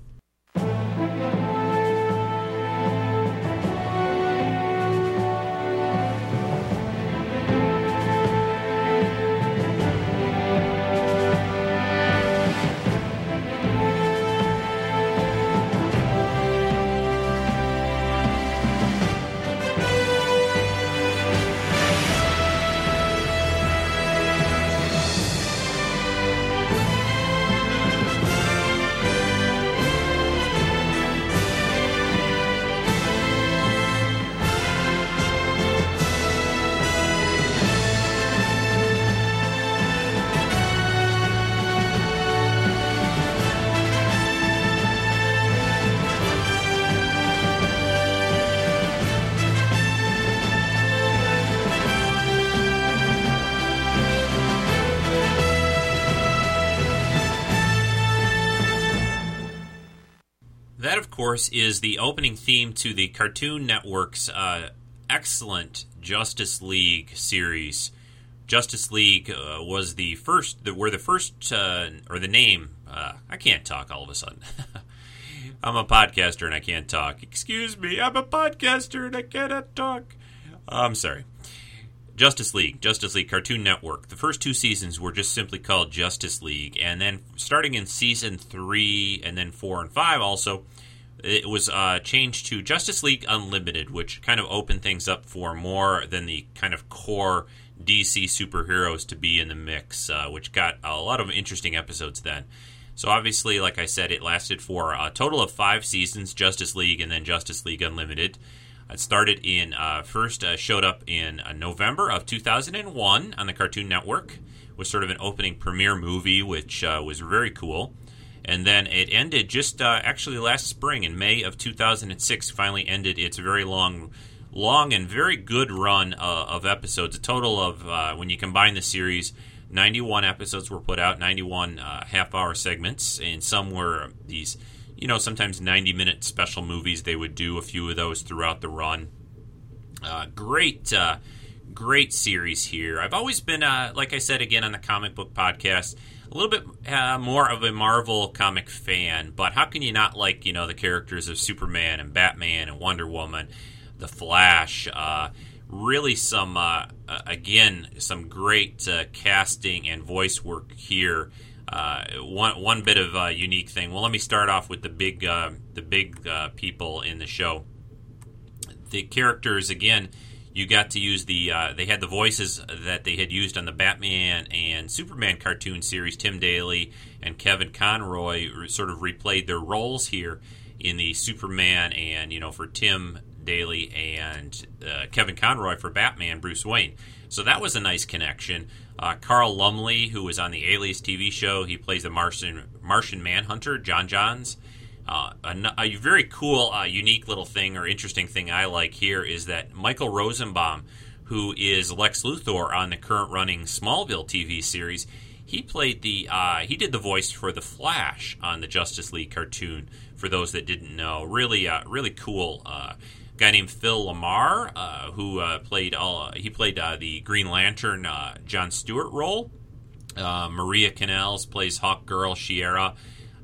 Course, is the opening theme to the Cartoon Network's uh, excellent Justice League series, Justice League uh, was the first, the, were the first, uh, or the name. Uh, I can't talk all of a sudden. I'm a podcaster and I can't talk. Excuse me, I'm a podcaster and I cannot talk. I'm sorry. Justice League, Justice League Cartoon Network. The first two seasons were just simply called Justice League, and then starting in season three and then four and five, also it was uh, changed to Justice League Unlimited, which kind of opened things up for more than the kind of core DC superheroes to be in the mix, uh, which got a lot of interesting episodes then. So obviously, like I said, it lasted for a total of five seasons, Justice League and then Justice League Unlimited. It started in uh, first uh, showed up in uh, November of 2001 on the Cartoon Network. Was sort of an opening premiere movie, which uh, was very cool. And then it ended just uh, actually last spring in May of 2006. Finally ended its very long, long and very good run uh, of episodes. A total of when you combine the series, 91 episodes were put out, 91 half-hour segments, and some were these you know, sometimes 90 minute special movies. They would do a few of those throughout the run. Uh, great, uh, great series here. I've always been, uh, like I said again on the comic book podcast, a little bit uh, more of a Marvel comic fan. But how can you not like, you know, the characters of Superman and Batman and Wonder Woman, The Flash? Uh, really, some uh, again, some great casting and voice work here. Uh, one one bit of uh, unique thing. Well, let me start off with the big uh, the big uh, people in the show. The characters again, you got to use the uh, they had the voices that they had used on the Batman and Superman cartoon series. Tim Daly and Kevin Conroy sort of replayed their roles here in the Superman and you know for Tim Daly and uh, Kevin Conroy for Batman Bruce Wayne. So that was a nice connection. Uh, Carl Lumbly, who was on the Alias TV show, he plays the Martian Martian Manhunter, J'onn J'onzz. Uh, a, a, very cool, uh, unique little thing or interesting thing I like here is that Michael Rosenbaum, who is Lex Luthor on the current running Smallville TV series, he played the uh, he did the voice for the Flash on the Justice League cartoon. For those that didn't know, really, uh, really cool uh, guy named Phil LaMarr, uh, who uh, played uh, he played uh, the Green Lantern John Stewart role. Maria Canals plays Hawk Girl Shayera.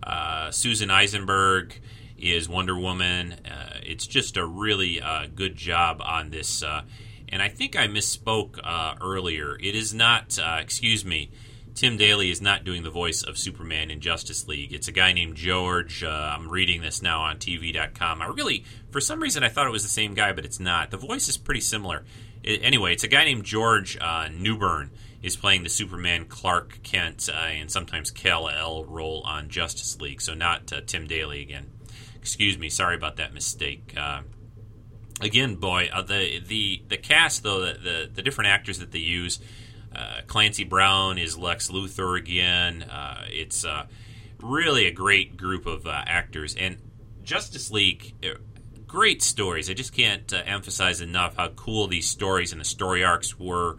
Uh, Susan Eisenberg is Wonder Woman. Uh, it's just a really uh, good job on this. and I think I misspoke earlier. It is not. excuse me. Tim Daly is not doing the voice of Superman in Justice League. It's a guy named George. Uh, I'm reading this now on TV.com. I really, for some reason, I thought it was the same guy, but it's not. The voice is pretty similar. It, anyway, it's a guy named George uh, Newbern is playing the Superman Clark Kent uh, and sometimes Kal El role on Justice League. So not uh, Tim Daly again. Excuse me. Sorry about that mistake. Uh, again, boy, uh, the the the cast though, the, the the different actors that they use uh, Clancy Brown is Lex Luthor again. Uh, it's really a great group of actors. And Justice League, great stories. I just can't uh, emphasize enough how cool these stories and the story arcs were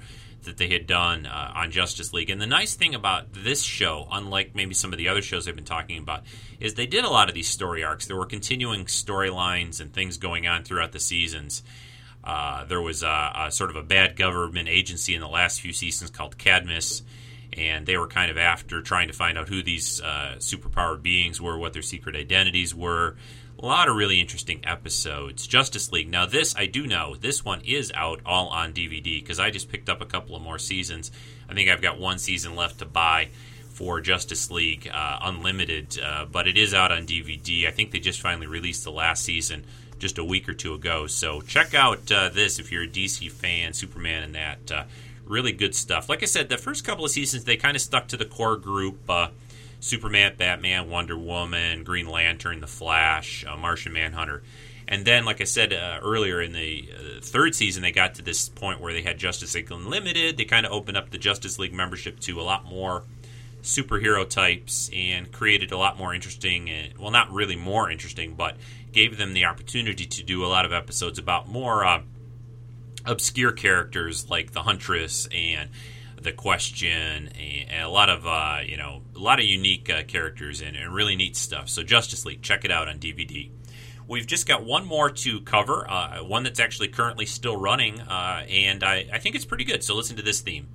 that they had done on Justice League. And the nice thing about this show, unlike maybe some of the other shows I've been talking about, is they did a lot of these story arcs. There were continuing storylines and things going on throughout the seasons. Uh, there was a, a, sort of a bad government agency in the last few seasons called Cadmus, and they were kind of after trying to find out who these uh, superpowered beings were, what their secret identities were. A lot of really interesting episodes. Justice League. Now, this I do know. This one is out all on DVD because I just picked up a couple of more seasons. I think I've got one season left to buy for Justice League uh, Unlimited, uh, but it is out on DVD. I think they just finally released the last season just a week or two ago. So check out uh, this if you're a DC fan, Superman, and that. Uh, really good stuff. Like I said, the first couple of seasons they kind of stuck to the core group: uh, Superman, Batman, Wonder Woman, Green Lantern, The Flash, uh, Martian Manhunter. And then, like I said uh, earlier, in the uh, third season, they got to this point where they had Justice League Unlimited. They kind of opened up the Justice League membership to a lot more superhero types and created a lot more interesting, and, well, not really more interesting, but gave them the opportunity to do a lot of episodes about more uh, obscure characters like the Huntress and the Question, and a lot of uh, you know a lot of unique uh, characters and, and, really neat stuff. So Justice League, check it out on DVD. We've just got one more to cover, uh, one that's actually currently still running, uh, and I, I think it's pretty good. So listen to this theme.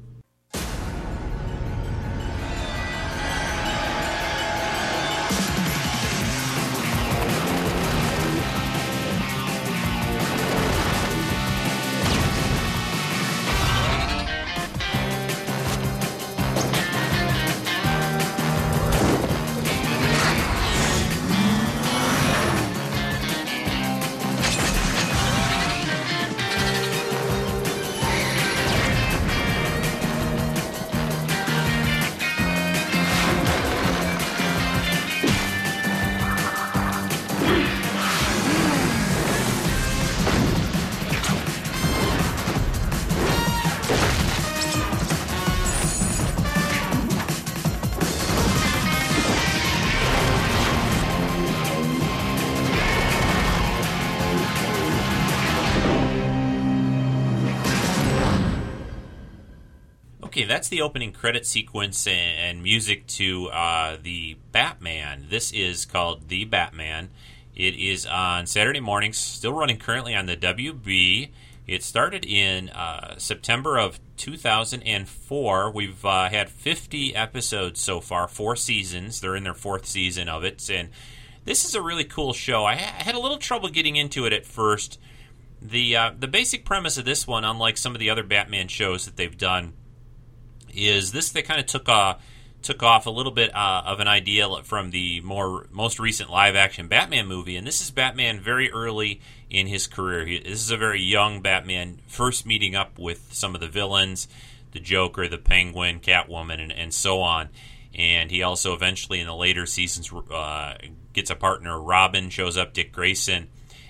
That's the opening credit sequence and, music to uh, the Batman. This is called The Batman. It is on Saturday mornings, still running currently on the WB. It started in uh, September of 2004. We've uh, had 50 episodes so far, four seasons. They're in their fourth season of it, and this is a really cool show. I, I had a little trouble getting into it at first. The uh, the basic premise of this one, unlike some of the other Batman shows that they've done, is this they kind of took uh, took off a little bit uh, of an idea from the more most recent live action Batman movie, and this is Batman very early in his career. He, this is a very young Batman, first meeting up with some of the villains, the Joker, the Penguin, Catwoman, and, and so on. And he also eventually in the later seasons uh, gets a partner. Robin shows up, Dick Grayson,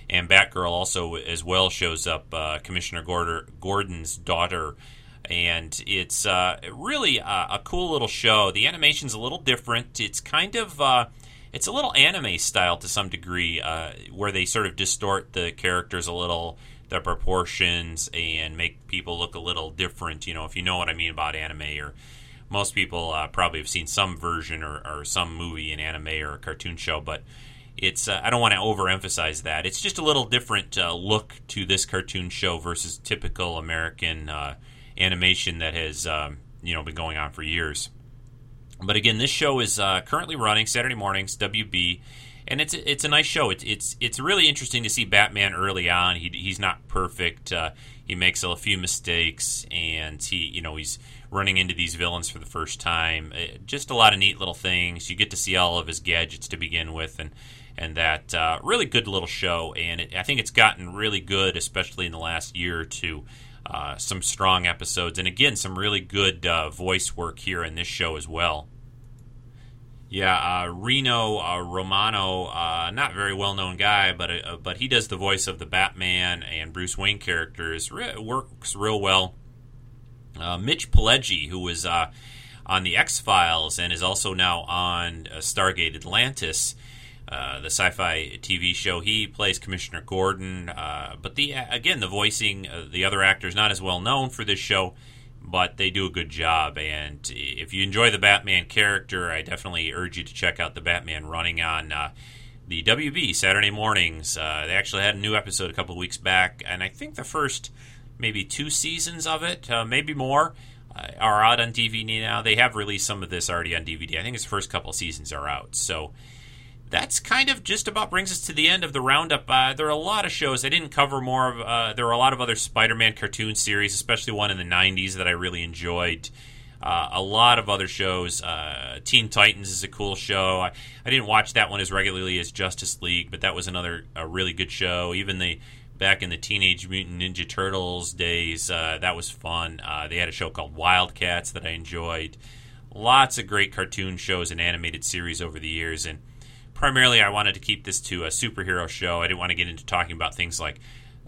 and Batgirl also as well shows up. Uh, Commissioner Gordon's daughter and it's uh, really a, a, cool little show. The animation's a little different. It's kind of uh, it's a little anime style to some degree, uh, where they sort of distort the characters a little, their proportions, and make people look a little different. You know, if you know what I mean about anime, or most people uh, probably have seen some version or, or, some movie in anime or a cartoon show, but it's uh, I don't want to overemphasize that. It's just a little different uh, look to this cartoon show versus typical American animation that has um, you know been going on for years. But again, this show is uh, currently running Saturday mornings, WB, and it's it's a nice show. It's it's it's really interesting to see Batman early on. He, he's not perfect. Uh, he makes a few mistakes, and he you know he's running into these villains for the first time. Uh, just a lot of neat little things. You get to see all of his gadgets to begin with, and and that uh, really good little show. And it, I think it's gotten really good, especially in the last year or two. Uh, some strong episodes, and again, some really good uh, voice work here in this show as well. Yeah, uh, Rino uh, Romano, uh, not very well known guy, but uh, but he does the voice of the Batman and Bruce Wayne characters. Re- works real well. Mitch Pileggi, who was on the X Files and is also now on Stargate Atlantis, uh, the sci-fi TV show. He plays Commissioner Gordon, uh, but the again the voicing, uh, the other actors not as well known for this show, but they do a good job. And if you enjoy the Batman character, I definitely urge you to check out the Batman running on. Uh, the WB Saturday mornings. Uh, they actually had a new episode a couple weeks back, and I think the first maybe two seasons of it, maybe more, are out on DVD now. They have released some of this already on DVD. I think its first couple seasons are out. So that's kind of just about brings us to the end of the roundup. Uh, there are a lot of shows I didn't cover more of. Uh, there are a lot of other Spider-Man cartoon series, especially one in the '90s that I really enjoyed. Uh, a lot of other shows. Uh, Teen Titans is a cool show. I, I, didn't watch that one as regularly as Justice League, but that was another a really good show. Even the back in the Teenage Mutant Ninja Turtles days, uh, that was fun. Uh, they had a show called Wildcats that I enjoyed. Lots of great cartoon shows and animated series over the years, and primarily I wanted to keep this to a superhero show. I didn't want to get into talking about things like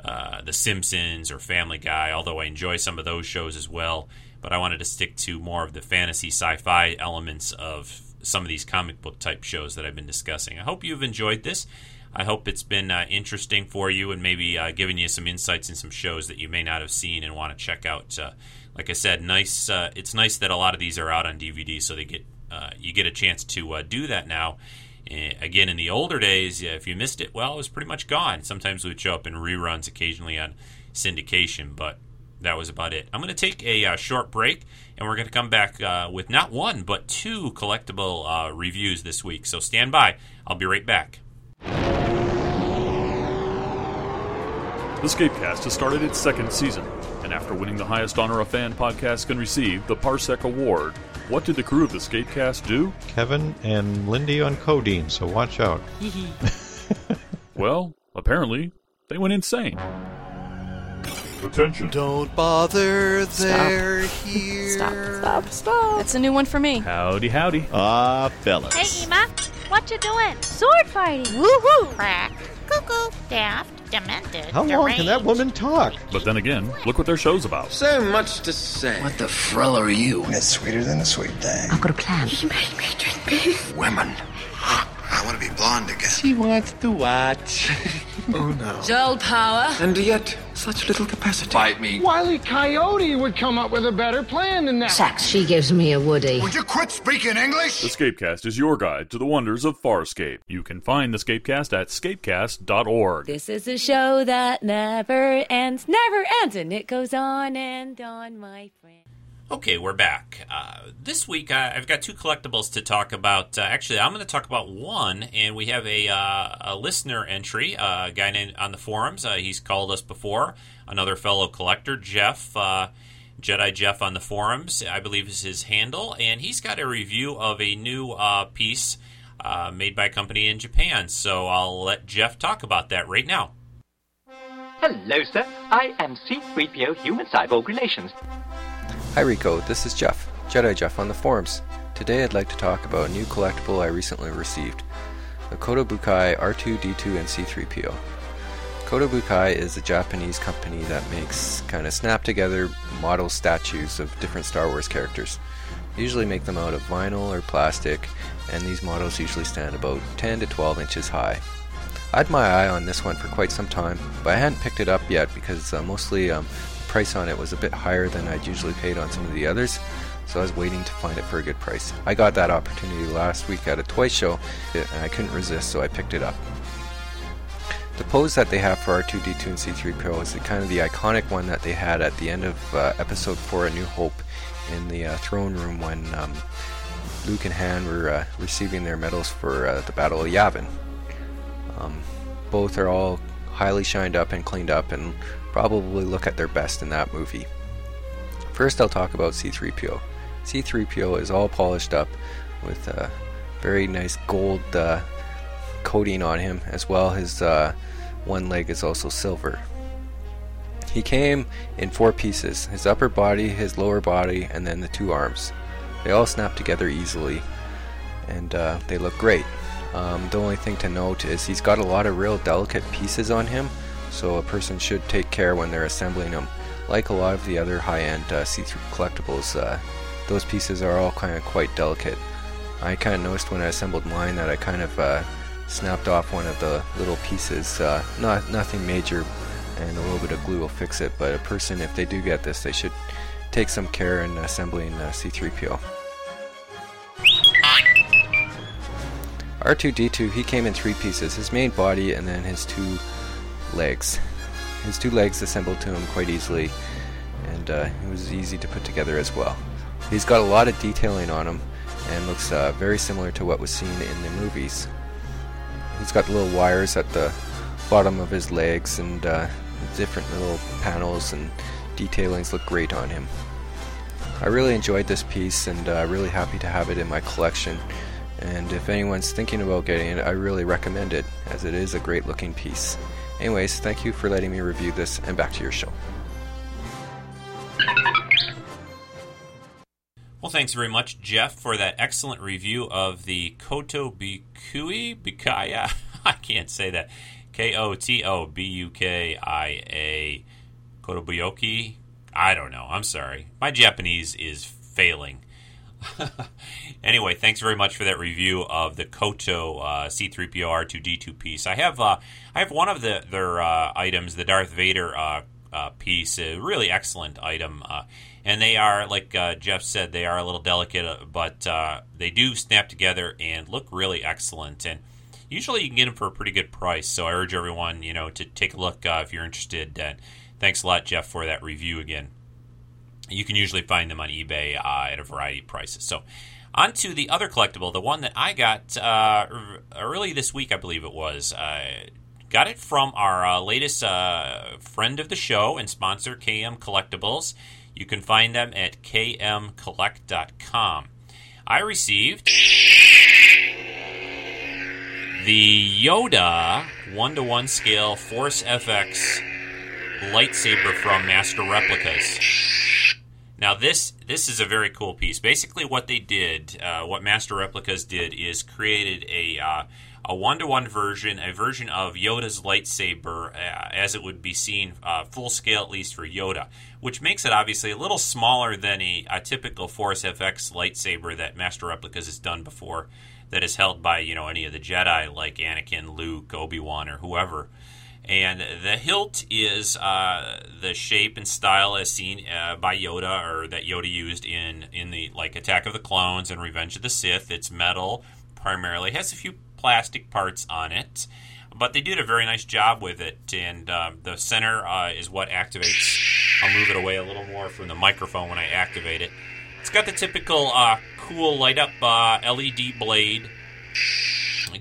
uh, The Simpsons or Family Guy, although I enjoy some of those shows as well. But I wanted to stick to more of the fantasy sci fi elements of some of these comic book type shows that I've been discussing. I hope you've enjoyed this. I hope it's been uh, interesting for you and maybe uh, giving you some insights in some shows that you may not have seen and want to check out. Uh, like I said, nice. Uh, it's nice that a lot of these are out on DVD, so they get uh, you get a chance to uh, do that now again, in the older days, if you missed it, well, it was pretty much gone. Sometimes it would show up in reruns occasionally on syndication, but that was about it. I'm going to take a uh, short break, and we're going to come back uh, with not one, but two collectible uh, reviews this week. So stand by. I'll be right back. The Scapecast has started its second season, and after winning the highest honor a fan podcast can receive, the Parsec Award, what did the crew of the Scapecast do? Kevin and Lindy on codeine, so watch out. well, apparently, they went insane. Attention. Don't bother, they're stop. here. Stop, stop, stop. That's a new one for me. Howdy, howdy. Ah, fellas. Hey, Ema, what you doing? Sword fighting. Woohoo! Crack, cuckoo, daft, demented, How long can that woman talk? But then again, look what their show's about. So much to say. What the frell are you? It's sweeter than a sweet thing. I've got a plan. You made me drink this. Women. Want to be blonde again. She wants to watch. oh no. Joel Power. And yet, such little capacity. Bite me. Wiley Coyote would come up with a better plan than that. Shucks, she gives me a Woody. Would you quit speaking English? The Scapecast is your guide to the wonders of Farscape. You can find the Scapecast at scapecast.org. This is a show that never ends, never ends, and it goes on and on, my friend. Okay, we're back. Uh, this week uh, I've got two collectibles to talk about. Uh, actually, I'm going to talk about one, and we have a, uh, a listener entry, uh, a guy named on the forums. Uh, he's called us before. Another fellow collector, Jeff, Jedi Jeff on the forums, I believe is his handle, and he's got a review of a new piece made by a company in Japan. So I'll let Jeff talk about that right now. Hello, sir. I am C3PO Human Cyborg Relations. Hi Rico, this is Jeff, Jedi Jeff on the forums. Today I'd like to talk about a new collectible I recently received, the Kotobukiya R2-D2 and C-3PO. Kotobukiya is a Japanese company that makes kind of snap together model statues of different Star Wars characters. They usually make them out of vinyl or plastic, and these models usually stand about 10 to 12 inches high. I had my eye on this one for quite some time, but I hadn't picked it up yet because uh, mostly um, price on it was a bit higher than I'd usually paid on some of the others, so I was waiting to find it for a good price. I got that opportunity last week at a toy show, and I couldn't resist, so I picked it up. The pose that they have for R2D2 and C3PO is the, kind of the iconic one that they had at the end of uh, Episode 4 A New Hope in the uh, throne room when um, Luke and Han were uh, receiving their medals for uh, the Battle of Yavin. Um, both are all highly shined up and cleaned up and probably look at their best in that movie. First, I'll talk about C3PO. C3PO is all polished up with a very nice gold uh, coating on him, as well his uh, one leg is also silver. He came in four pieces his upper body, his lower body, and then the two arms. They all snap together easily, and uh, they look great. Um, the only thing to note is he's got a lot of real delicate pieces on him, so a person should take care when they're assembling them. Like a lot of the other high-end uh, see-through collectibles, uh, those pieces are all kind of quite delicate. I kind of noticed when I assembled mine that I kind of uh, snapped off one of the little pieces. Uh, not nothing major, and a little bit of glue will fix it. But a person, if they do get this, they should take some care in assembling uh, C3PO. R2D2, he came in three pieces his main body and then his two legs. His two legs assembled to him quite easily, and uh, it was easy to put together as well. He's got a lot of detailing on him and looks uh, very similar to what was seen in the movies. He's got little wires at the bottom of his legs and uh, different little panels and detailings look great on him. I really enjoyed this piece and uh, really happy to have it in my collection. And if anyone's thinking about getting it, I really recommend it as it is a great looking piece. Anyways, thank you for letting me review this, and back to your show. Well, thanks very much, Jeff, for that excellent review of the Koto Bikui Bikaya. I can't say that. K O T O B U K I A Kotobuyoki. I don't know. I'm sorry. My Japanese is failing. anyway, thanks very much for that review of the Koto uh, C3PO R2D2 piece. I have uh, I have one of the, their uh, items, the Darth Vader uh, uh, piece, a really excellent item, uh, and they are like Jeff said, they are a little delicate, but they do snap together and look really excellent. And usually you can get them for a pretty good price. So I urge everyone, you know, to take a look if you're interested. Thanks a lot, Jeff, for that review again you can usually find them on eBay uh, at a variety of prices. So, on to the other collectible, the one that I got uh, early this week, I believe it was. Uh, got it from our uh, latest uh, friend of the show and sponsor, KM Collectibles. You can find them at kmcollect.com. I received the Yoda 1 to 1 scale Force FX lightsaber from Master Replicas. Now this this is a very cool piece. Basically, what they did, uh, what Master Replicas did, is created a uh, a one to one version, a version of Yoda's lightsaber uh, as it would be seen uh, full scale, at least for Yoda, which makes it obviously a little smaller than a, a typical Force FX lightsaber that Master Replicas has done before. that is held by you know any of the Jedi like Anakin, Luke, Obi Wan, or whoever. And the hilt is uh, the shape and style as seen uh, by Yoda, or that Yoda used in in the like Attack of the Clones and Revenge of the Sith. It's metal primarily, has a few plastic parts on it, but they did a very nice job with it. And um, the center uh, is what activates. I'll move it away a little more from the microphone when I activate it. It's got the typical uh, cool light up uh, LED blade,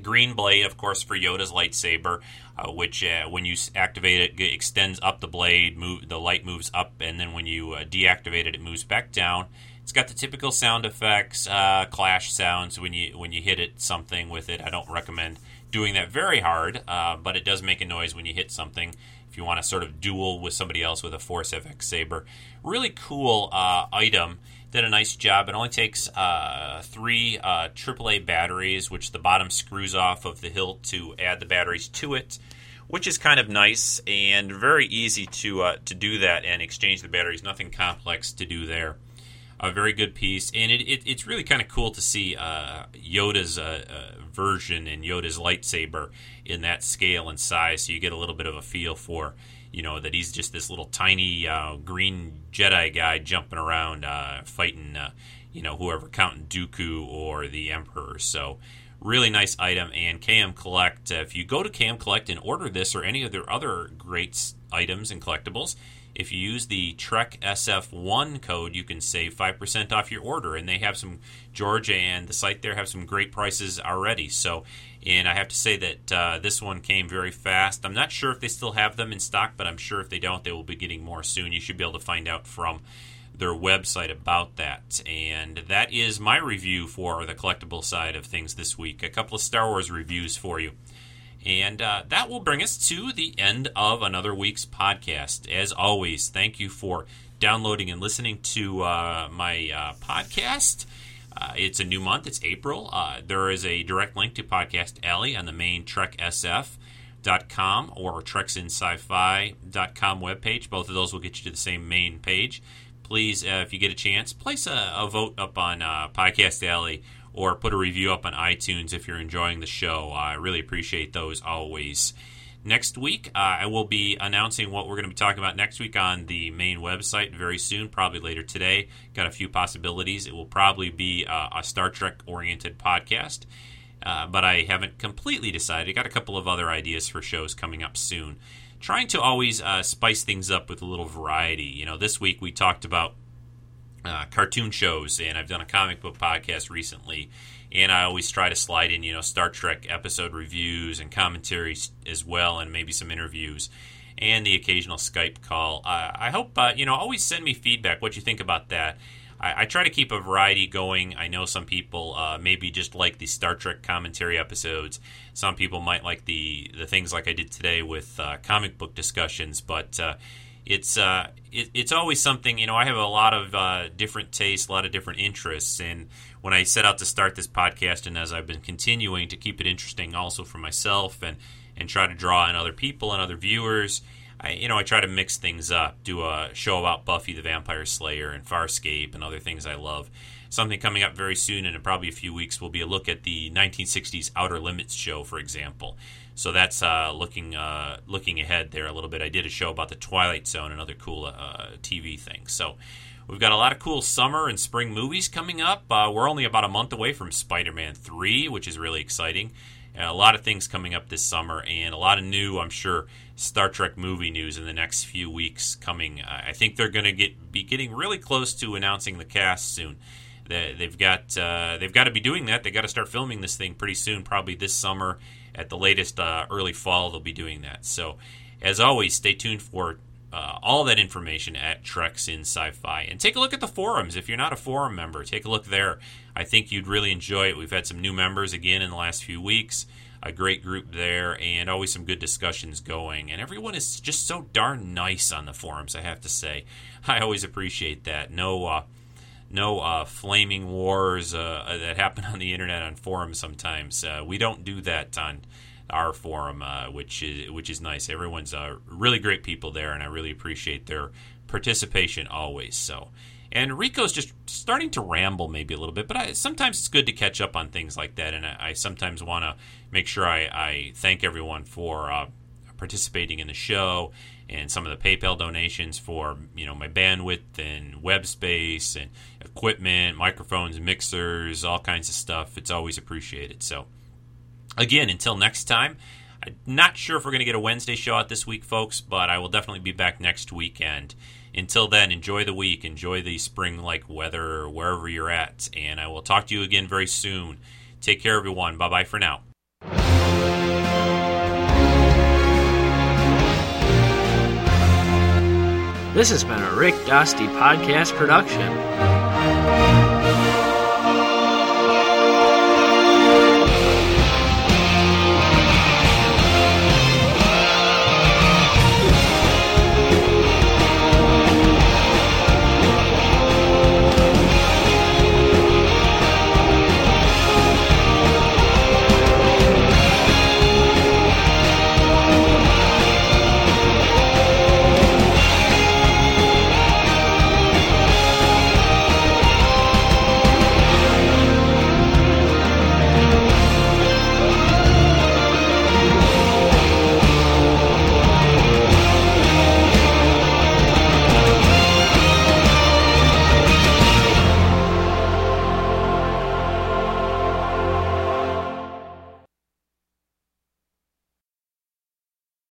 green blade, of course, for Yoda's lightsaber uh, which uh, when you activate it, it extends up the blade. Move the light moves up, and then when you uh, deactivate it, it moves back down. It's got the typical sound effects, uh, clash sounds when you when you hit it something with it. I don't recommend doing that very hard, uh, but it does make a noise when you hit something. If you want to sort of duel with somebody else with a Force FX saber, really cool uh, item did a nice job. It only takes uh, three uh, AAA batteries, which the bottom screws off of the hilt to add the batteries to it, which is kind of nice and very easy to uh, to do that and exchange the batteries. Nothing complex to do there. A very good piece, and it, it it's really kind of cool to see uh, Yoda's uh, uh, version and Yoda's lightsaber in that scale and size, so you get a little bit of a feel for you know that he's just this little tiny uh, green Jedi guy jumping around uh, fighting, uh, you know, whoever Count Dooku or the Emperor. So really nice item. And KM Collect, if you go to KM Collect and order this or any of their other great items and collectibles, if you use the Trek SF1 code, you can save 5% off your order. And they have some, Georgia and the site there have some great prices already. So and I have to say that uh, this one came very fast. I'm not sure if they still have them in stock, but I'm sure if they don't, they will be getting more soon. You should be able to find out from their website about that. And that is my review for the collectible side of things this week. A couple of Star Wars reviews for you. And uh, that will bring us to the end of another week's podcast. As always, thank you for downloading and listening to uh, my uh, podcast. Uh, it's a new month. It's April. Uh, there is a direct link to Podcast Alley on the main TrekSF.com or TrekSinSci-Fi.com webpage. Both of those will get you to the same main page. Please, uh, if you get a chance, place a, a vote up on Podcast Alley or put a review up on iTunes if you're enjoying the show. I really appreciate those always next week. Uh, I will be announcing what we're going to be talking about next week on the main website very soon, probably later today. Got a few possibilities. It will probably be uh, a Star Trek oriented podcast, uh, but I haven't completely decided. Got a couple of other ideas for shows coming up soon. Trying to always uh, spice things up with a little variety. You know, this week we talked about uh, cartoon shows, and I've done a comic book podcast recently and I always try to slide in, you know, Star Trek episode reviews and commentaries as well, and maybe some interviews, and the occasional Skype call. Uh, I hope uh, you know. Always send me feedback. What you think about that? I, I try to keep a variety going. I know some people uh, maybe just like the Star Trek commentary episodes. Some people might like the the things like I did today with uh, comic book discussions, but uh, it's uh, it, it's always something. You know, I have a lot of uh, different tastes, a lot of different interests, and when I set out to start this podcast, and as I've been continuing to keep it interesting, also for myself, and and try to draw in other people and other viewers. I, you know, I try to mix things up, do a show about Buffy the Vampire Slayer and Farscape and other things I love. Something coming up very soon, and in probably a few weeks, will be a look at the 1960s Outer Limits show, for example. So that's uh, looking uh, looking ahead there a little bit. I did a show about the Twilight Zone and other cool uh, TV things. So We've got a lot of cool summer and spring movies coming up. Uh, we're only about a month away from Spider Man 3, which is really exciting. Uh, a lot of things coming up this summer, and a lot of new, I'm sure, Star Trek movie news in the next few weeks coming. I think they're going to get be getting really close to announcing the cast soon. They, they've got uh, they've got to be doing that. They got to start filming this thing pretty soon, probably this summer. At the latest, uh, early fall, they'll be doing that. So, as always, stay tuned for uh, all that information at Treks in Sci-Fi. And take a look at the forums. If you're not a forum member, take a look there. I think you'd really enjoy it. We've had some new members again in the last few weeks. A great group there, and always some good discussions going. And everyone is just so darn nice on the forums. I have to say, I always appreciate that. No, uh, no uh, flaming wars uh, that happen on the internet on forums. Sometimes uh, we don't do that on our forum, uh, which is which is nice. Everyone's uh, really great people there, and I really appreciate their participation always. So, And Rico's just starting to ramble maybe a little bit, but I, sometimes it's good to catch up on things like that. And I, I sometimes want to make sure I, I, thank everyone for uh, participating in the show and some of the PayPal donations for you know my bandwidth and web space and equipment, microphones, mixers, all kinds of stuff. It's always appreciated. So again, until next time. I'm not sure if we're going to get a Wednesday show out this week, folks, but I will definitely be back next weekend. Until then, enjoy the week, enjoy the spring like weather wherever you're at. And I will talk to you again very soon. Take care, everyone. Bye bye for now. This has been a Rick Dosty podcast production.